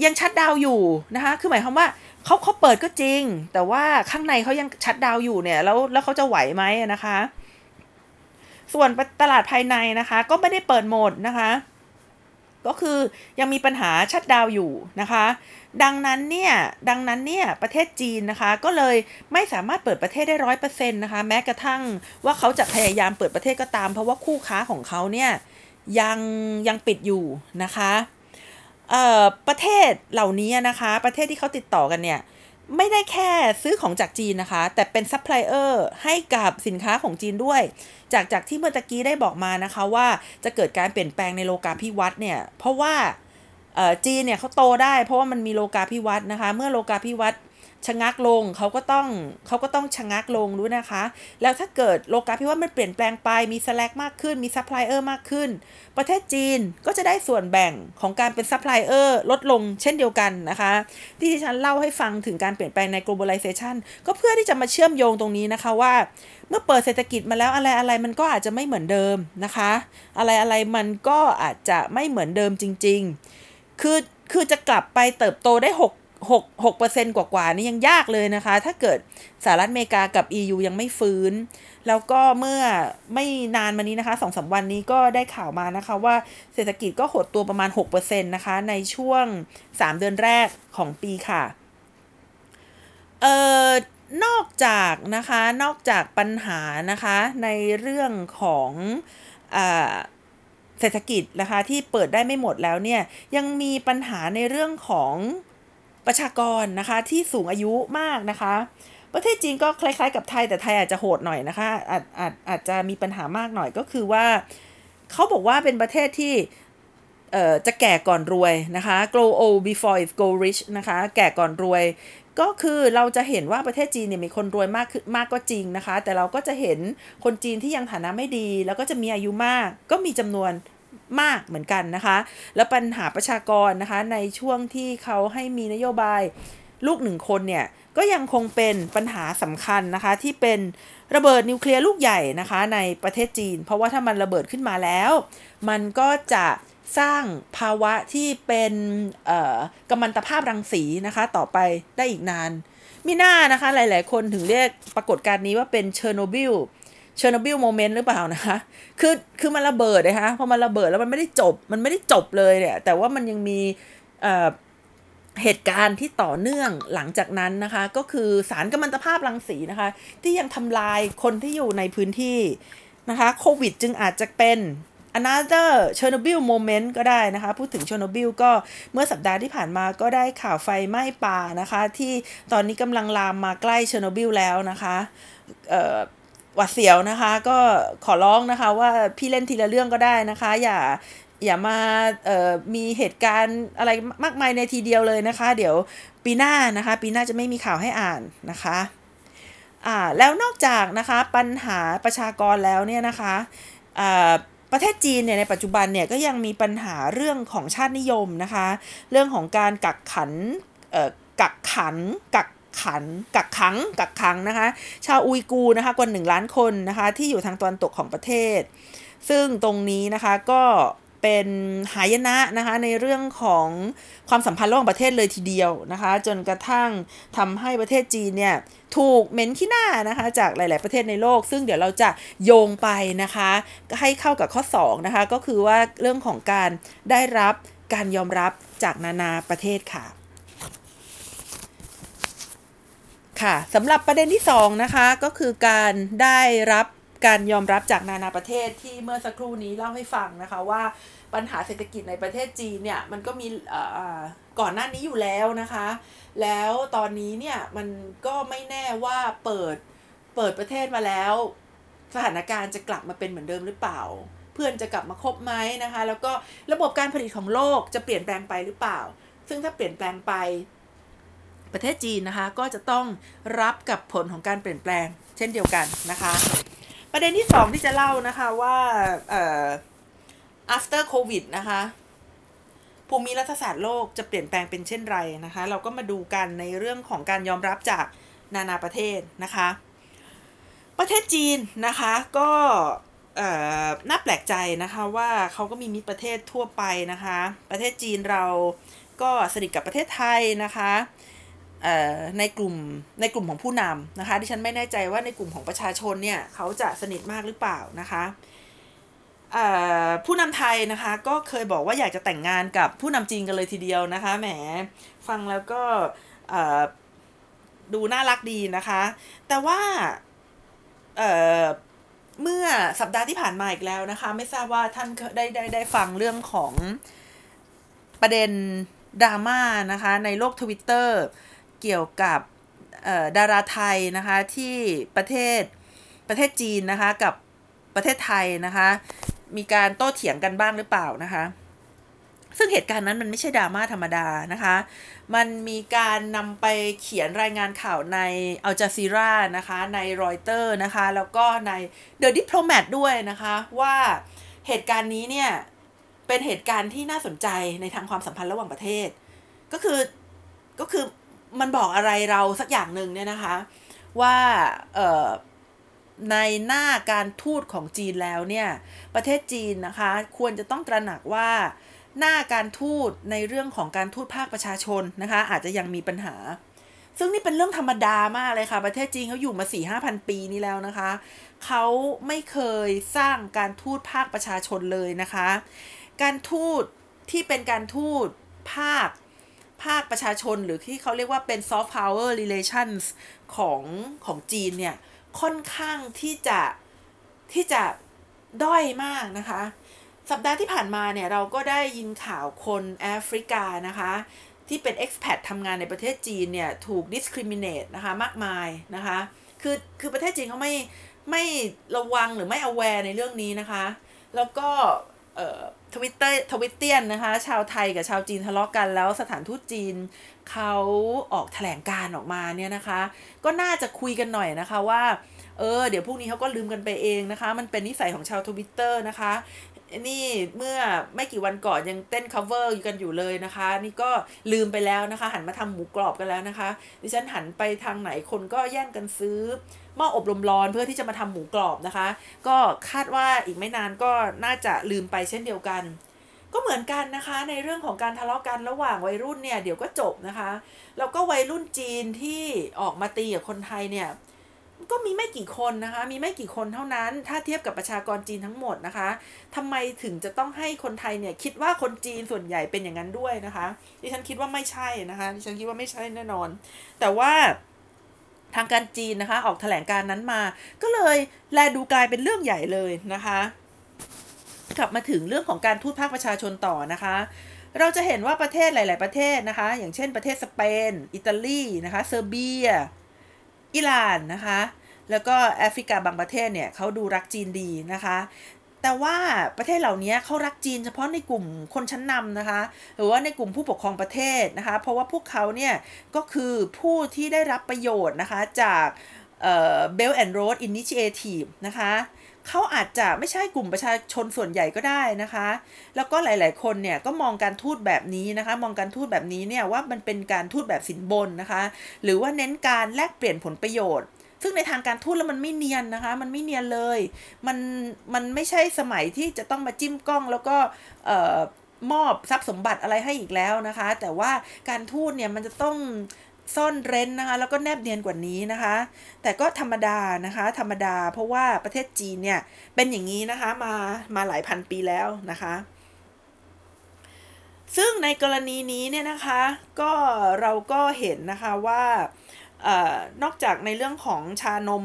ยังชัดดาวอยู่นะคะ คือหมายความว่าเขาเขาเปิดก็จริง แต่ว่าข้างในเขายังชัดดาวอยู่เนี่ย แล้วแล้วเขาจะไหวไหมนะคะ ส่วนตลาดภายในนะคะ ก็ไม่ได้เปิดหมดนะคะ ก็คือยังมีปัญหาชัดดาวอยู่นะคะ ดังนั้นเนี่ย ดังนั้นเนี่ยประเทศจีนนะคะ ก็เลยไม่สามารถเปิดประเทศได้ร้อยเปอร์เซ็นต์นะคะ แม้กระทั่งว่าเขาจะพยายามเปิดประเทศก็ตาม เพราะว่าคู่ค้าของเขาเนี่ยยังยังปิดอยู่นะคะ ประเทศเหล่านี้นะคะ ประเทศที่เขาติดต่อกันเนี่ยไม่ได้แค่ซื้อของจากจีนนะคะ แต่เป็นซัพพลายเออร์ให้กับสินค้าของจีนด้วย จากจากที่เมื่อกี้ได้บอกมานะคะว่าจะเกิดการเปลี่ยนแปลงในโลกาภิวัตน์เนี่ย เพราะว่าจีนเนี่ยเขาโตได้เพราะว่ามันมีโลกาภิวัตน์นะคะ เมื่อโลกาภิวัตน์ ชะงักลงเขาก็ต้องเขาก็ต้องชะงักลงด้วยนะคะ แล้วถ้าเกิดโลกาภิวัตน์มันเปลี่ยนแปลงไปมี slack มากขึ้นมีซัพพลายเออร์มากขึ้น ประเทศจีนก็จะได้ส่วนแบ่งของการเป็นซัพพลายเออร์ลดลงเช่นเดียวกันนะคะ ที่ที่ฉันเล่าให้ฟังถึงการเปลี่ยนแปลงใน globalization ก็เพื่อที่จะมาเชื่อมโยงตรงนี้นะคะว่า เมื่อเปิดเศรษฐกิจมาแล้วอะไรอะไรมันก็อาจจะไม่เหมือนเดิมนะคะ อะไรอะไรมันก็อาจจะไม่เหมือนเดิมจริง ๆ คือคือจะกลับไปเติบโตได้ 6 6 6เปอร์เซ็นต์กว่าๆนี่ยังยากเลยนะคะ ถ้าเกิดสหรัฐอเมริกากับ EU ยังไม่ฟื้น แล้วก็เมื่อไม่นานมานี้นะคะสองสาวันนี้ก็ได้ข่าวมานะคะว่าเศรษฐกิจก็หดตัวประมาณ 6%นะคะในช่วง 3 เดือนแรกของปีค่ะ เอ่อนอกจากนะคะนอกจากปัญหานะคะในเรื่องของอ่าเศรษฐกิจนะคะที่เปิดได้ไม่หมดแล้วเนี่ยยังมีปัญหาในเรื่องของ ประชากรนะคะที่สูงอายุมากนะคะ ประเทศจีนก็คล้ายๆกับไทยแต่ไทยอาจจะโหดหน่อยนะคะอาจอาจอาจจะมีปัญหามากหน่อยก็คือว่าเขาบอกว่าเป็นประเทศที่เอ่อจะแก่ก่อนรวยนะคะ grow old before it go rich นะคะ แก่ก่อนรวย ก็คือเราจะเห็นว่าประเทศจีนเนี่ยมีคนรวยมากขึ้นมากก็จริงนะคะ แต่เราก็จะเห็นคนจีนที่ยังฐานะไม่ดี แล้วก็จะมีอายุมากก็มีจำนวน มากเหมือนกันนะคะ แล้วปัญหาประชากรนะคะในช่วงที่เขาให้มีนโยบายลูกหนึ่งคนเนี่ยก็ยังคงเป็นปัญหาสำคัญนะคะที่เป็นระเบิดนิวเคลียร์ลูกใหญ่นะคะในประเทศจีน เพราะว่าถ้ามันระเบิดขึ้นมาแล้ว มันก็จะสร้างภาวะที่เป็นกัมมันตภาพรังสีนะคะต่อไปได้อีกนาน มิน่านะคะหลาย ๆ คนถึงเรียกปรากฏการณ์นี้ว่าเป็นเชอร์โนบิล Chernobyl moment หรือเปล่านะคะคือคือมันระเบิดนะคะพอมันระเบิดแล้วมันไม่ได้จบมันไม่ได้จบเลยเนี่ยแต่ว่ามันยังมีเหตุการณ์ที่ต่อเนื่องหลังจากนั้นนะคะ ก็คือสารกัมมันตภาพรังสีนะคะ ที่ยังทำลายคนที่อยู่ในพื้นที่นะคะโควิดจึงอาจจะเป็น another Chernobyl moment ก็ได้นะคะ พูดถึง Chernobyl ก็เมื่อสัปดาห์ที่ผ่านมาก็ได้ข่าวไฟไหม้ป่านะคะ ที่ตอนนี้กำลังลามมาใกล้ Chernobyl แล้วนะคะ หวัดเสียวนะคะ ก็ขอร้องนะคะว่าพี่เล่นทีละเรื่องก็ได้นะคะ อย่าอย่ามาเอ่อมีเหตุการณ์อะไรมากมายในทีเดียวเลยนะคะ เดี๋ยวปีหน้านะคะ ปีหน้าจะไม่มีข่าวให้อ่านนะคะอ่าแล้วนอกจากนะคะปัญหาประชากรแล้วเนี่ยนะคะอ่าประเทศจีนเนี่ยในปัจจุบันเนี่ยก็ยังมีปัญหาเรื่องของชาตินิยมนะคะ เรื่องของการกักขันเอ่อกักขันกัก ขันกักขังกักขังนะคะ ชาวอุยกูนะคะกว่าหนึ่งล้านคนนะคะ ที่อยู่ทางตะวันตกของประเทศ ซึ่งตรงนี้นะคะก็เป็นหายนะนะคะในเรื่องของความสัมพันธ์ระหว่างประเทศเลยทีเดียวนะคะ จนกระทั่งทำให้ประเทศจีนเนี่ยถูกเหม็นขี้หน้านะคะจากหลาย ๆประเทศในโลก ซึ่งเดี๋ยวเราจะโยงไปนะคะให้เข้ากับข้อ2นะคะก็คือว่าเรื่องของการได้รับการยอมรับจากนานาประเทศค่ะ ค่ะสำหรับประเด็นที่ 2 นะคะ ก็คือการได้รับการยอมรับจากนานาประเทศที่เมื่อสักครู่นี้เล่าให้ฟังนะคะว่าปัญหาเศรษฐกิจในประเทศจีนเนี่ยมันก็มีก่อนหน้านี้อยู่แล้วนะคะ แล้วตอนนี้เนี่ยมันก็ไม่แน่ว่าเปิดเปิดประเทศมาแล้ว สถานการณ์จะกลับมาเป็นเหมือนเดิมหรือเปล่า เพื่อนจะกลับมาคบไหมนะคะ แล้วก็ระบบการผลิตของโลกจะเปลี่ยนแปลงไปหรือเปล่า ซึ่งถ้าเปลี่ยนแปลงไป ประเทศจีนนะคะก็จะต้องรับกับผลของการเปลี่ยนแปลง เช่นเดียวกันนะคะ ประเด็นที่สองที่จะเล่านะคะว่าเอ่อ after covid นะคะภูมิรัฐศาสตร์โลกจะเปลี่ยนแปลงเป็นเช่นไรนะคะ เราก็มาดูกันในเรื่องของการยอมรับจากนานาประเทศนะคะ ประเทศจีนนะคะก็น่าแปลกใจนะคะว่าเขาก็มีมิตรประเทศทั่วไปนะคะ ประเทศจีนเราก็สนิทกับประเทศไทยนะคะ ในกลุ่มในกลุ่มของผู้นำนะคะ ดิฉันไม่แน่ใจว่าในกลุ่มของประชาชนเนี่ยเขาจะสนิทมากหรือเปล่านะคะผู้นำไทยนะคะก็เคยบอกว่าอยากจะแต่งงานกับผู้นำจีนกันเลยทีเดียวนะคะแหมฟังแล้วก็ดูน่ารักดีนะคะ แต่ว่าเมื่อสัปดาห์ที่ผ่านมาอีกแล้วนะคะ ไม่ทราบว่าท่านได้ได้ได้ฟังเรื่องของประเด็นดราม่านะคะในโลกทวิตเตอร์ เกี่ยวกับดาราไทยนะคะที่ประเทศประเทศจีนนะคะกับประเทศไทยนะคะ มีการโต้เถียงกันบ้างหรือเปล่านะคะ ซึ่งเหตุการณ์นั้นมันไม่ใช่ดราม่าธรรมดานะคะ มันมีการนำไปเขียนรายงานข่าวในอัลจาซีรานะคะในรอยเตอร์นะคะ แล้วก็ในเดอะดิปโลแมตด้วยนะคะ ว่าเหตุการณ์นี้เนี่ย เป็นเหตุการณ์ที่น่าสนใจในทางความสัมพันธ์ระหว่างประเทศ ก็คือก็คือ มันบอกอะไรเราสักอย่างหนึ่งเนี่ยนะคะ ว่าเออในหน้าการทูตของจีนแล้วเนี่ย ประเทศจีนนะคะ ควรจะต้องตระหนักว่าหน้าการทูตในเรื่องของการทูตภาคประชาชนนะคะ อาจจะยังมีปัญหา ซึ่งนี่เป็นเรื่องธรรมดามากเลยค่ะ ประเทศจีนเขาอยู่มา4ี่ห้าพันปีนี้แล้วนะคะเขาไม่เคยสร้างการทูตภาคประชาชนเลยนะคะ การทูตที่เป็นการทูตภาค ภาคประชาชนหรือที่เขาเรียกว่าเป็น soft power relations ของของจีนเนี่ย ค่อนข้างที่จะที่จะด้อยมากนะคะ สัปดาห์ที่ผ่านมาเนี่ย เราก็ได้ยินข่าวคนแอฟริกานะคะ ที่เป็น expat ทำงานในประเทศจีนเนี่ย ถูก discriminate นะคะ มากมายนะคะ คือคือประเทศจีนเขาไม่ไม่ระวังหรือไม่ aware ในเรื่องนี้นะคะ แล้วก็ ทวิตเตอร์ทวิตเตียนนะคะ ชาวไทยกับชาวจีนทะเลาะกันแล้วสถานทูตจีนเขาออกแถลงการณ์ออกมาเนี่ยนะคะ ก็น่าจะคุยกันหน่อยนะคะว่า เออ เดี๋ยวพวกนี้เขาก็ลืมกันไปเองนะคะ มันเป็นนิสัยของชาวทวิตเตอร์นะคะนี่เมื่อไม่กี่วันก่อนยังเต้น cover อยู่กันอยู่เลยนะคะ นี่ก็ลืมไปแล้วนะคะ หันมาทำหมูกรอบกันแล้วนะคะ ดิฉันหันไปทางไหนคนก็แย่งกันซื้อ หม้ออบลมร้อนเพื่อที่จะมาทำหมูกรอบนะคะ ก็คาดว่าอีกไม่นานก็น่าจะลืมไปเช่นเดียวกัน ก็เหมือนกันนะคะในเรื่องของการทะเลาะกันระหว่างวัยรุ่นเนี่ยเดี๋ยวก็จบนะคะแล้วก็วัยรุ่นจีนที่ออกมาตีกับคนไทยเนี่ยก็มีไม่กี่คนนะคะ มีไม่กี่คนเท่านั้น ถ้าเทียบกับประชากรจีนทั้งหมดนะคะทำไมถึงจะต้องให้คนไทยเนี่ยคิดว่าคนจีนส่วนใหญ่เป็นอย่างนั้นด้วยนะคะ ดิฉันคิดว่าไม่ใช่นะคะ ดิฉันคิดว่าไม่ใช่แน่นอน แต่ว่า ทางการจีนนะคะ ออกแถลงการนั้นมา ก็เลยแลดูกลายเป็นเรื่องใหญ่เลยนะคะ กลับมาถึงเรื่องของการทูตภาคประชาชนต่อนะคะ เราจะเห็นว่าประเทศหลาย ๆ ประเทศนะคะ อย่างเช่นประเทศสเปน อิตาลีนะคะเซอร์เบีย อิหร่านนะคะแล้วก็แอฟริกาบางประเทศเนี่ยเขาดูรักจีนดีนะคะ แต่ว่าประเทศเหล่านี้เขารักจีนเฉพาะในกลุ่มคนชั้นนำนะคะ หรือว่าในกลุ่มผู้ปกครองประเทศนะคะ เพราะว่าพวกเขาเนี่ยก็คือผู้ที่ได้รับประโยชน์นะคะจากเบลแอนด์โรดอินิชิเอทีฟนะคะเขาอาจจะไม่ใช่กลุ่มประชาชนส่วนใหญ่ก็ได้นะคะ แล้วก็หลาย ๆ คนเนี่ยก็มองการทูตแบบนี้นะคะ มองการทูตแบบนี้เนี่ยว่ามันเป็นการทูตแบบสินบนนะคะ หรือว่าเน้นการแลกเปลี่ยนผลประโยชน์ ซึ่งในทางการทูตแล้วมันไม่เนียนนะคะ มันไม่เนียนเลย มันมันไม่ใช่สมัยที่จะต้องมาจิ้มกล้องแล้วก็มอบทรัพย์สมบัติอะไรให้อีกแล้วนะคะ แต่ว่าการทูตเนี่ยมันจะต้องซ่อนเร้นนะคะ แล้วก็แนบเนียนกว่านี้นะคะ แต่ก็ธรรมดานะคะ ธรรมดา เพราะว่าประเทศจีนเนี่ยเป็นอย่างนี้นะคะมามาหลายพันปีแล้วนะคะ ซึ่งในกรณีนี้เนี่ยนะคะ ก็เราก็เห็นนะคะว่า นอกจากในเรื่องของชานม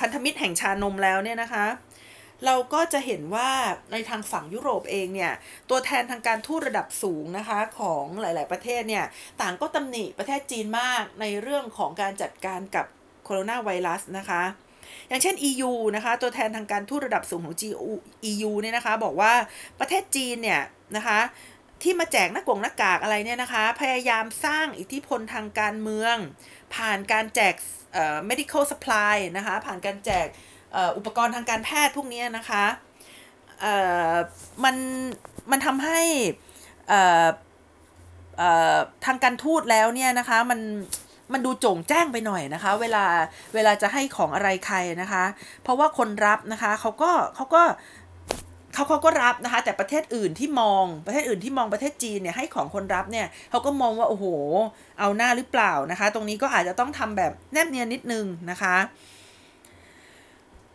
พันธมิตรแห่งชานมแล้วเนี่ยนะคะ เราก็จะเห็นว่าในทางฝั่งยุโรปเองเนี่ย ตัวแทนทางการทูตระดับสูงนะคะของหลาย ๆ ประเทศเนี่ย ต่างก็ตำหนิประเทศจีนมากในเรื่องของการจัดการกับโคโรนาไวรัสนะคะอย่างเช่น EU นะคะ ตัวแทนทางการทูตระดับสูงของ EU เนี่ยนะคะ บอกว่าประเทศจีนเนี่ยนะคะ ที่มาแจกหน้ากงหน้ากากอะไรเนี่ยนะคะ พยายามสร้างอิทธิพลทางการเมือง ผ่านการแจก medical supply นะคะ ผ่านการแจกอุปกรณ์ทางการแพทย์พวกนี้นะคะมันมันทำให้ทางการทูตแล้วเนี่ยนะคะมันมันดูโจ่งแจ้งไปหน่อยนะคะ เวลาเวลาจะให้ของอะไรใครนะคะ เพราะว่าคนรับนะคะเขาก็เขาก็เขาเขาก็รับนะคะ แต่ประเทศอื่นที่มองประเทศอื่นที่มองประเทศจีนเนี่ยให้ของคนรับเนี่ยเขาก็มองว่าโอ้โห เอาหน้าหรือเปล่านะคะ ตรงนี้ก็อาจจะต้องทำแบบแนบเนียนนิดนึงนะคะ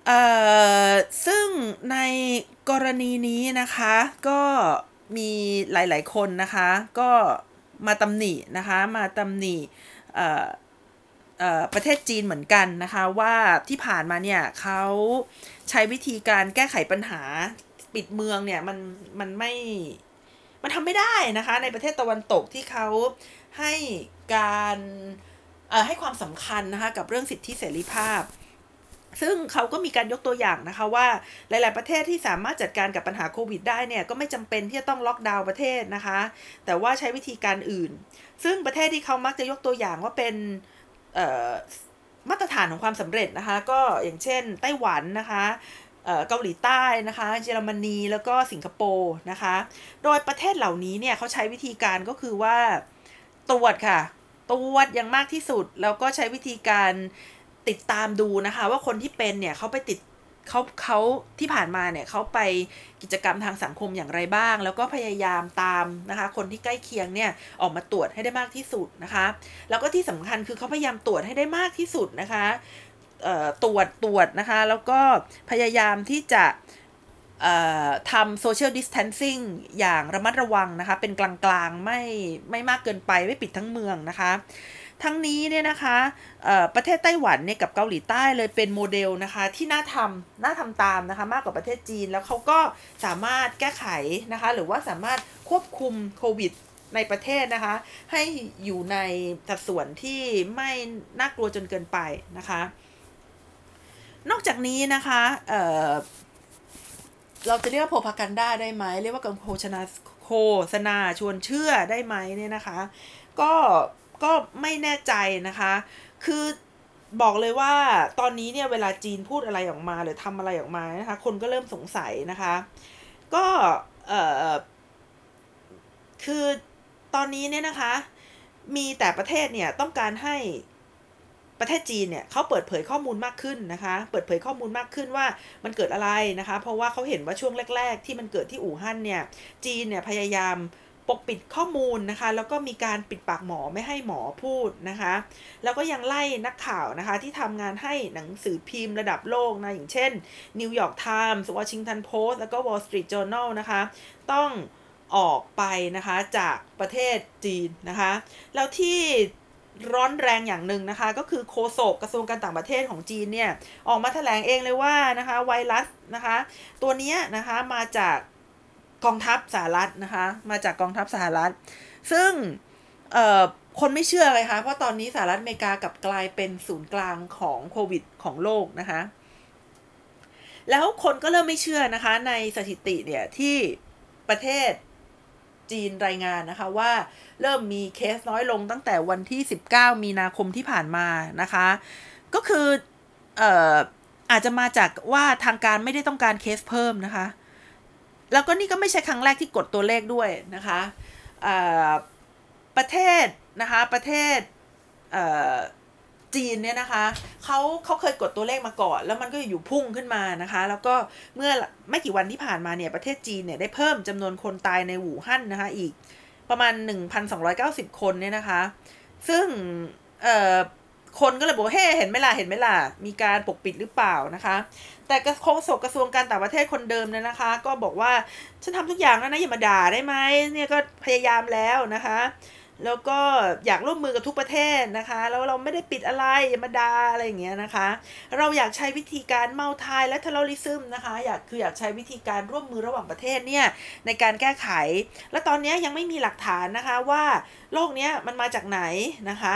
เอ่อซึ่งในกรณีนี้นะคะก็มีหลายๆคนนะคะ ก็มาตำหนินะคะมาตำหนิเอ่อประเทศจีนเหมือนกันนะคะว่าที่ผ่านมาเนี่ยเขาใช้วิธีการแก้ไขปัญหา ปิดเมืองเนี่ยมันมันไม่มันทำไม่ได้นะคะ ในประเทศตะวันตกที่เขาให้การให้ความสำคัญนะคะกับเรื่องสิทธิเสรีภาพ ซึ่งเขาก็มีการยกตัวอย่างนะคะว่าหลาย ๆ ประเทศที่สามารถจัดการกับปัญหาโควิดได้เนี่ยก็ไม่จำเป็นที่จะต้องล็อกดาวน์ประเทศนะคะ แต่ว่าใช้วิธีการอื่น ซึ่งประเทศที่เขามักจะยกตัวอย่างว่าเป็นมาตรฐานของความสำเร็จนะคะ ก็อย่างเช่นไต้หวันนะคะ เกาหลีใต้นะคะเยอรมนีแล้วก็สิงคโปร์นะคะ โดยประเทศเหล่านี้เนี่ยเขาใช้วิธีการก็คือว่าตรวจค่ะ ตรวจอย่างมากที่สุด แล้วก็ใช้วิธีการติดตามดูนะคะ ว่าคนที่เป็นเนี่ยเขาไปติดเขาเขาที่ผ่านมาเนี่ยเขาไปกิจกรรมทางสังคมอย่างไรบ้าง แล้วก็พยายามตามนะคะ คนที่ใกล้เคียงเนี่ยออกมาตรวจให้ได้มากที่สุดนะคะ แล้วก็ที่สำคัญคือเขาพยายามตรวจให้ได้มากที่สุดนะคะ ตรวจตรวจนะคะ แล้วก็พยายามที่จะทำ social distancing อย่างระมัดระวังนะคะ เป็นกลางๆ ไม่ไม่มากเกินไปไม่ปิดทั้งเมืองนะคะ ทั้งนี้เนี่ยนะคะประเทศไต้หวันเนี่ยกับเกาหลีใต้เลยเป็นโมเดลนะคะที่น่าทำน่าทำตามนะคะมากกว่าประเทศจีนแล้วเขาก็สามารถแก้ไขนะคะ หรือว่าสามารถควบคุมโควิดในประเทศนะคะ ให้อยู่ในสัดส่วนที่ไม่น่ากลัวจนเกินไปนะคะ นอกจากนี้นะคะเเราจะเรียกว่าโพพากันด้าได้ไหมเรียกว่าการโฆษณาโฆษณาชวนเชื่อได้ไหมเนี่ยนะคะ ก็ก็ไม่แน่ใจนะคะ คือบอกเลยว่าตอนนี้เนี่ยเวลาจีนพูดอะไรออกมาหรือทำอะไรออกมานะคะ คนก็เริ่มสงสัยนะคะ ก็เออคือตอนนี้เนี่ยนะคะ มีแต่ประเทศเนี่ยต้องการให้ ประเทศจีนเนี่ยเขาเปิดเผยข้อมูลมากขึ้นนะคะ เปิดเผยข้อมูลมากขึ้นว่ามันเกิดอะไรนะคะ เพราะว่าเขาเห็นว่าช่วงแรก ๆ ที่มันเกิดที่อู่ฮั่นเนี่ยจีนเนี่ยพยายามปกปิดข้อมูลนะคะ แล้วก็มีการปิดปากหมอไม่ให้หมอพูดนะคะ แล้วก็ยังไล่นักข่าวนะคะ ที่ทำงานให้หนังสือพิมพ์ระดับโลกนะ อย่างเช่น New York Times Washington Post แล้วก็ Wall Street Journal นะคะ ต้องออกไปนะคะจากประเทศจีนนะคะ แล้วที่ ร้อนแรงอย่างหนึ่งนะคะ ก็คือโคโศกกระทรวงการต่างประเทศของจีนเนี่ย ออกมาแถลงเองเลยว่านะคะไวรัสนะคะ ตัวนี้นะคะมาจากกองทัพสหรัฐนะคะ มาจากกองทัพสหรัฐ ซึ่งเอ่อคนไม่เชื่อเลยค่ะ เพราะตอนนี้สหรัฐอเมริกากับกลายเป็นศูนย์กลางของโควิดของโลกนะคะ แล้วคนก็เริ่มไม่เชื่อนะคะ ในสถิติเนี่ยที่ประเทศ จีนรายงานนะคะว่าเริ่มมีเคสน้อยลงตั้งแต่วันที่ 19 มีนาคมที่ผ่านมานะคะ ก็คือเอ่ออาจจะมาจากว่าทางการไม่ได้ต้องการเคสเพิ่มนะคะ แล้วก็นี่ก็ไม่ใช่ครั้งแรกที่กดตัวเลขด้วยนะคะประเทศนะคะประเทศ จีนเนี่ยนะคะเขาเขาเคยกดตัวเลขมาก่อน แล้วมันก็อยู่พุ่งขึ้นมานะคะ แล้วก็เมื่อไม่กี่วันที่ผ่านมาเนี่ยประเทศจีนเนี่ยได้เพิ่มจำนวนคนตายในหูฮั่นนะคะอีกประมาณ 1,290 คนเนี่ยนะคะ ซึ่งเอ่อคนก็เลยบอกเฮ้เห็นไหมล่ะ เห็นไหมล่ะ มีการปกปิดหรือเปล่านะคะ แต่กระโฆษกกระทรวงการต่างประเทศคนเดิมเนี่ยนะคะ ก็บอกว่าฉันทำทุกอย่างแล้วนะอย่ามาด่าได้ไหมเนี่ยก็พยายามแล้วนะคะ แล้วก็อยากร่วมมือกับทุกประเทศนะคะ แล้วเราไม่ได้ปิดอะไรมาดาอะไรอย่างเงี้ยนะคะ เราอยากใช้วิธีการเมาทายและเทอร์ริซึมนะคะอยากคืออยากใช้วิธีการร่วมมือระหว่างประเทศเนี่ยในการแก้ไข และตอนนี้ยังไม่มีหลักฐานนะคะว่าโรคเนี้ยมันมาจากไหนนะคะ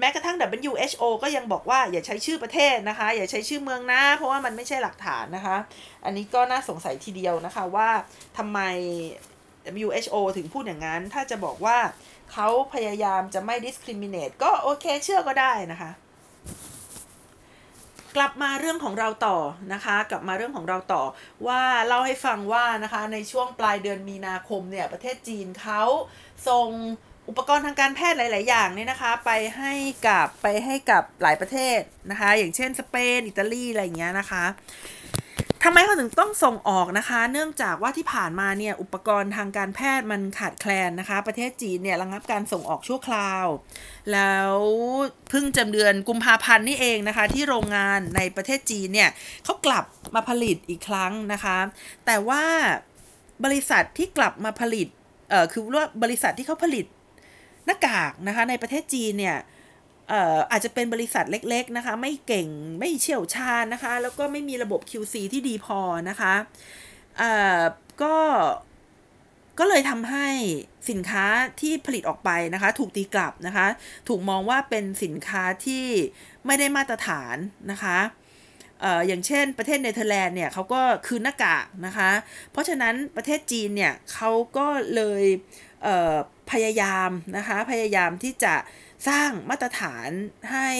แม้กระทั่ง WHO ก็ยังบอกว่าอย่าใช้ชื่อประเทศนะคะ อย่าใช้ชื่อเมืองนะเพราะว่ามันไม่ใช่หลักฐานนะคะ อันนี้ก็น่าสงสัยทีเดียวนะคะว่าทำไม WHO ถึงพูดอย่างนั้น ถ้าจะบอกว่า เขาพยายามจะไม่ discriminate ก็โอเคเชื่อก็ได้นะคะ กลับมาเรื่องของเราต่อนะคะ กลับมาเรื่องของเราต่อว่าเล่าให้ฟังว่านะคะในช่วงปลายเดือนมีนาคมเนี่ย ประเทศจีนเขาส่งอุปกรณ์ทางการแพทย์หลาย ๆ อย่างเนี่ยนะคะ ไปให้กับไปให้กับหลายประเทศนะคะ อย่างเช่นสเปน อิตาลี อะไรอย่างเงี้ยนะคะ ทำไมเขาถึงต้องส่งออกนะคะ เนื่องจากว่าที่ผ่านมาเนี่ยอุปกรณ์ทางการแพทย์มันขาดแคลนนะคะ ประเทศจีนเนี่ยระงับการส่งออกชั่วคราว แล้วเพิ่งจำเดือนกุมภาพันธ์นี่เองนะคะ ที่โรงงานในประเทศจีนเนี่ยเขากลับมาผลิตอีกครั้งนะคะ แต่ว่าบริษัทที่กลับมาผลิตเอ่อคือว่าบริษัทที่เขาผลิตหน้ากากนะคะในประเทศจีนเนี่ย อออาจจะเป็นบริษัทเล็ก ๆ นะคะ ไม่เก่งไม่เชี่ยวชาญนะคะ แล้วก็ไม่มีระบบ QC ที่ดีพอนะคะก็ก็เลยทำให้สินค้าที่ผลิตออกไปนะคะ ถูกตีกลับนะคะ ถูกมองว่าเป็นสินค้าที่ไม่ได้มาตรฐานนะคะอย่างเช่นประเทศเนเธอร์แลนด์เนี่ยเขาก็คืนหน้ากากนะคะ เพราะฉะนั้นประเทศจีนเนี่ยเขาก็เลยเพยายามนะคะพยายามที่จะสร้างมาตรฐานให้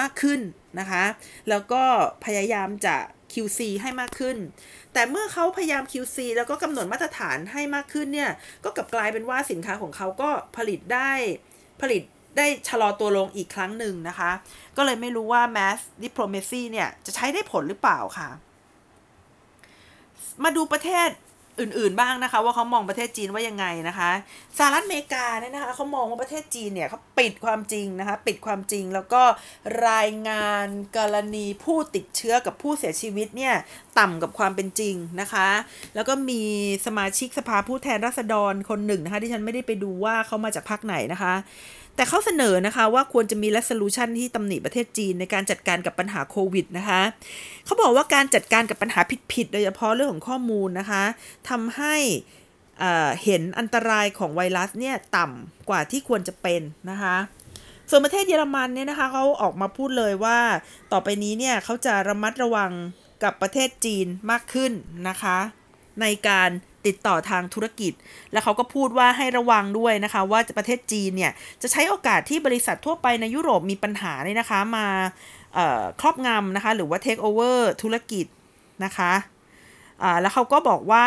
มากขึ้นนะคะแล้วก็พยายามจะ QC ให้มากขึ้น แต่เมื่อเขาพยายาม QC แล้วก็กำหนดมาตรฐานให้มากขึ้นเนี่ยก็กลับกลายเป็นว่าสินค้าของเขาก็ผลิตได้ผลิตได้ชะลอตัวลงอีกครั้งหนึ่งนะคะ ก็เลยไม่รู้ว่า mass diplomacy เนี่ยจะใช้ได้ผลหรือเปล่าค่ะ มาดูประเทศ อื่นๆบ้างนะคะ ว่าเขามองประเทศจีนว่ายังไงนะคะสหรัฐอเมริกาเนี่ยนะคะเขามองว่าประเทศจีนเนี่ยเขาปิดความจริงนะคะ ปิดความจริงแล้วก็รายงานกรณีผู้ติดเชื้อกับผู้เสียชีวิตเนี่ยต่ำกับความเป็นจริงนะคะ แล้วก็มีสมาชิกสภาผู้แทนราษฎรคนหนึ่งนะคะที่ฉันไม่ได้ไปดูว่าเขามาจากพรรคไหนนะคะ แต่เขาเสนอนะคะว่าควรจะมี resolution ที่ตำหนิประเทศจีนในการจัดการกับปัญหาโควิดนะคะเขาบอกว่าการจัดการกับปัญหาผิดๆโดยเฉพาะเรื่องของข้อมูลนะคะทำให้เห็นอันตรายของไวรัสเนี่ยต่ำกว่าที่ควรจะเป็นนะคะส่วนประเทศเยอรมันเนี่ยนะคะเขาออกมาพูดเลยว่าต่อไปนี้เนี่ยเขาจะระมัดระวังกับประเทศจีนมากขึ้นนะคะ ในการ ติดต่อทางธุรกิจ แล้วเขาก็พูดว่าให้ระวังด้วยนะคะ ว่าประเทศจีนเนี่ย จะใช้โอกาสที่บริษัททั่วไปในยุโรปมีปัญหาเนี่ยนะคะ มาครอบงำนะคะ หรือว่า take over ธุรกิจนะคะแล้วเขาก็บอกว่า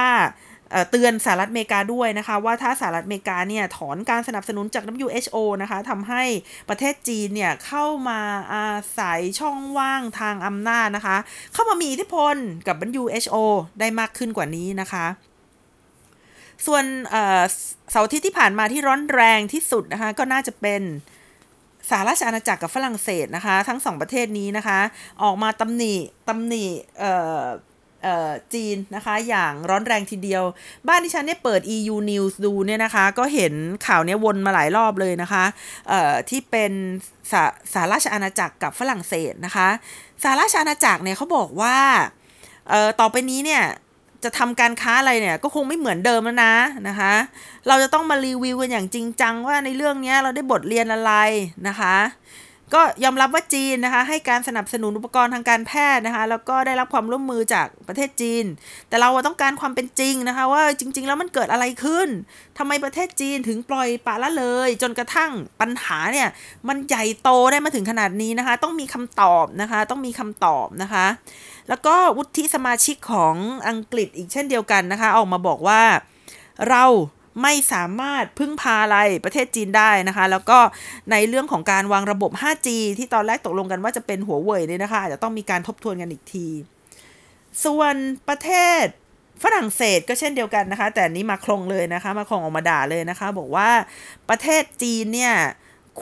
เตือนสหรัฐอเมริกาด้วยนะคะ ว่าถ้าสหรัฐอเมริกาเนี่ยถอนการสนับสนุนจาก WHO นะคะทำให้ประเทศจีนเนี่ยเข้ามาอาศัยช่องว่างทางอำนาจนะคะ เข้ามามีอิทธิพลกับ WHO ได้มากขึ้นกว่านี้นะคะ ส่วนเสาร์ทิตย์ที่ผ่านมาที่ร้อนแรงที่สุดนะคะ ก็น่าจะเป็นสหราชอาณาจักรกับฝรั่งเศสนะคะ ทั้งสองประเทศนี้นะคะ ออกมาตำหนิตำหนิจีนนะคะอย่างร้อนแรงทีเดียว บ้านที่ฉันเนี่ยเปิด EU News ดูเนี่ยนะคะ ก็เห็นข่าวนี้วนมาหลายรอบเลยนะคะที่เป็นสาสาราชอาณาจักรกับฝรั่งเศสนะคะ สาราชอาณาจักรเนี่ยเขาบอกว่าต่อไปนี้เนี่ย จะทำการค้าอะไรเนี่ย ก็คงไม่เหมือนเดิมแล้วนะนะคะ เราจะต้องมารีวิวกันอย่างจริงจังว่าในเรื่องนี้เราได้บทเรียนอะไรนะคะ ก็ยอมรับว่าจีนนะคะ ให้การสนับสนุนอุปกรณ์ทางการแพทย์นะคะ แล้วก็ได้รับความร่วมมือจากประเทศจีน แต่เราต้องการความเป็นจริงนะคะ ว่าจริง ๆ แล้วมันเกิดอะไรขึ้นทำไมประเทศจีนถึงปล่อยปละละเลย จนกระทั่งปัญหาเนี่ยมันใหญ่โตได้มาถึงขนาดนี้นะคะ ต้องมีคำตอบนะคะ ต้องมีคำตอบนะคะ แล้วก็วุฒิสมาชิกของอังกฤษอีกเช่นเดียวกันนะคะ ออกมาบอกว่าเราไม่สามารถพึ่งพาอะไรประเทศจีนได้นะคะ แล้วก็ในเรื่องของการวางระบบ 5G ที่ตอนแรกตกลงกันว่าจะเป็นหัวเว่ยเนี่ยนะคะอาจจะต้องมีการทบทวนกันอีกที ส่วนประเทศฝรั่งเศสก็เช่นเดียวกันนะคะ แต่นี้มาคลงเลยนะคะ มาคลงออกมาด่าเลยนะคะ บอกว่าประเทศจีนเนี่ย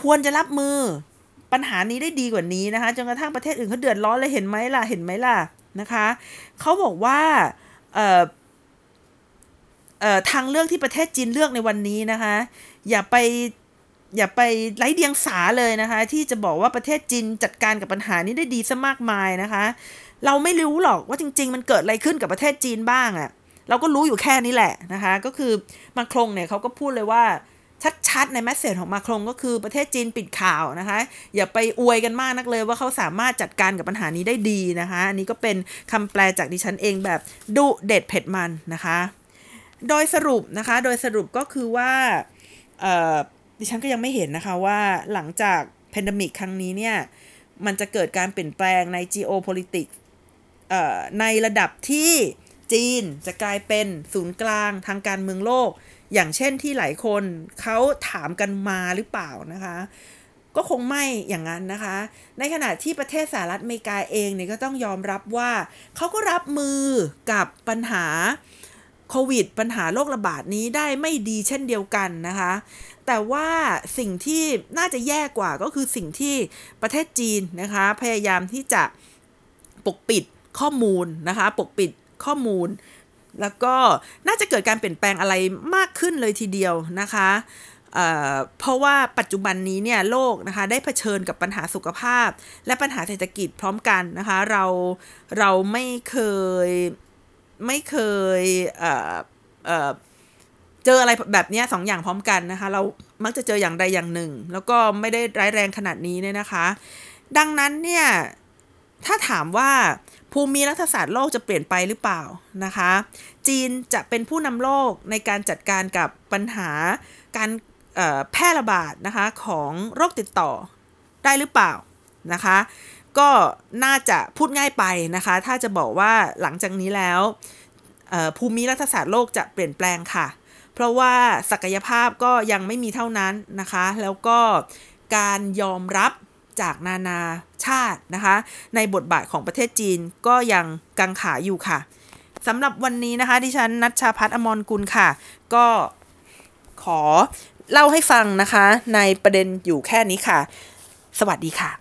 ควรจะรับมือ ปัญหานี้ได้ดีกว่านี้นะคะจนกระทั่งประเทศอื่นเขาเดือดร้อนเลยเห็นไหมล่ะเห็นไหมล่ะนะคะเขาบอกว่าเเทางเลือกที่ประเทศจีนเลือกในวันนี้นะคะ อย่าไปอย่าไปไร้เดียงสาเลยนะคะ ที่จะบอกว่าประเทศจีนจัดการกับปัญหานี้ได้ดีซะมากมายนะคะ เราไม่รู้หรอกว่าจริง ๆ มันเกิดอะไรขึ้นกับประเทศจีนบ้างอะ่ะเราก็รู้อยู่แค่นี้แหละนะคะ ก็คือมาครงเนี่ยเขาก็พูดเลยว่า ชัดๆ ในแมสเซจของมาครงก็คือประเทศจีนปิดข่าวนะคะ อย่าไปอวยกันมากนักเลยว่าเขาสามารถจัดการกับปัญหานี้ได้ดีนะคะ อันนี้ก็เป็นคำแปลจากดิฉันเองแบบดุเด็ดเผ็ดมันนะคะ โดยสรุปนะคะ โดยสรุปก็คือว่าดิฉันก็ยังไม่เห็นนะคะว่าหลังจากแพนดมิกครั้งนี้เนี่ย มันจะเกิดการเปลี่ยนแปลงใน geopolitics ในระดับที่จีนจะกลายเป็นศูนย์กลางทางการเมืองโลก อย่างเช่นที่หลายคนเขาถามกันมาหรือเปล่านะคะ ก็คงไม่อย่างนั้นนะคะ ในขณะที่ประเทศสหรัฐอเมริกาเองเนี่ยก็ต้องยอมรับว่าเขาก็รับมือกับปัญหาโควิด ปัญหาโรคระบาดนี้ได้ไม่ดีเช่นเดียวกันนะคะ แต่ว่าสิ่งที่น่าจะแย่กว่าก็คือสิ่งที่ประเทศจีนนะคะ พยายามที่จะปกปิดข้อมูลนะคะ ปกปิดข้อมูล แล้วก็น่าจะเกิดการเปลี่ยนแปลงอะไรมากขึ้นเลยทีเดียวนะคะเเพราะว่าปัจจุบันนี้เนี่ยโลกนะคะได้เผชิญกับปัญหาสุขภาพ และปัญหาเศรษฐกิจพร้อมกันนะคะเราเราไม่เคยไม่เคยเเเจออะไรแบบนี้สองอย่างพร้อมกันนะคะเรามักจะเจออย่างใดอย่างหนึ่ง แล้วก็ไม่ได้ร้ายแรงขนาดนี้เนี่ยนะคะ ดังนั้นเนี่ยถ้าถามว่า ภูมิรัฐศาสตร์โลกจะเปลี่ยนไปหรือเปล่านะคะ จีนจะเป็นผู้นำโลกในการจัดการกับปัญหาการแพร่ระบาดนะคะของโรคติดต่อได้หรือเปล่านะคะ ก็น่าจะพูดง่ายไปนะคะ ถ้าจะบอกว่าหลังจากนี้แล้วภูมิรัฐศาสตร์โลกจะเปลี่ยนแปลงค่ะ เพราะว่าศักยภาพก็ยังไม่มีเท่านั้นนะคะ แล้วก็การยอมรับ จากนานาชาตินะคะ ในบทบาทของประเทศจีนก็ยังกังขาอยู่ค่ะสำหรับวันนี้นะคะดิฉันนัชชาพัฒอมรกุลค่ะ ก็ขอเล่าให้ฟังนะคะ ในประเด็นอยู่แค่นี้ค่ะ สวัสดีค่ะ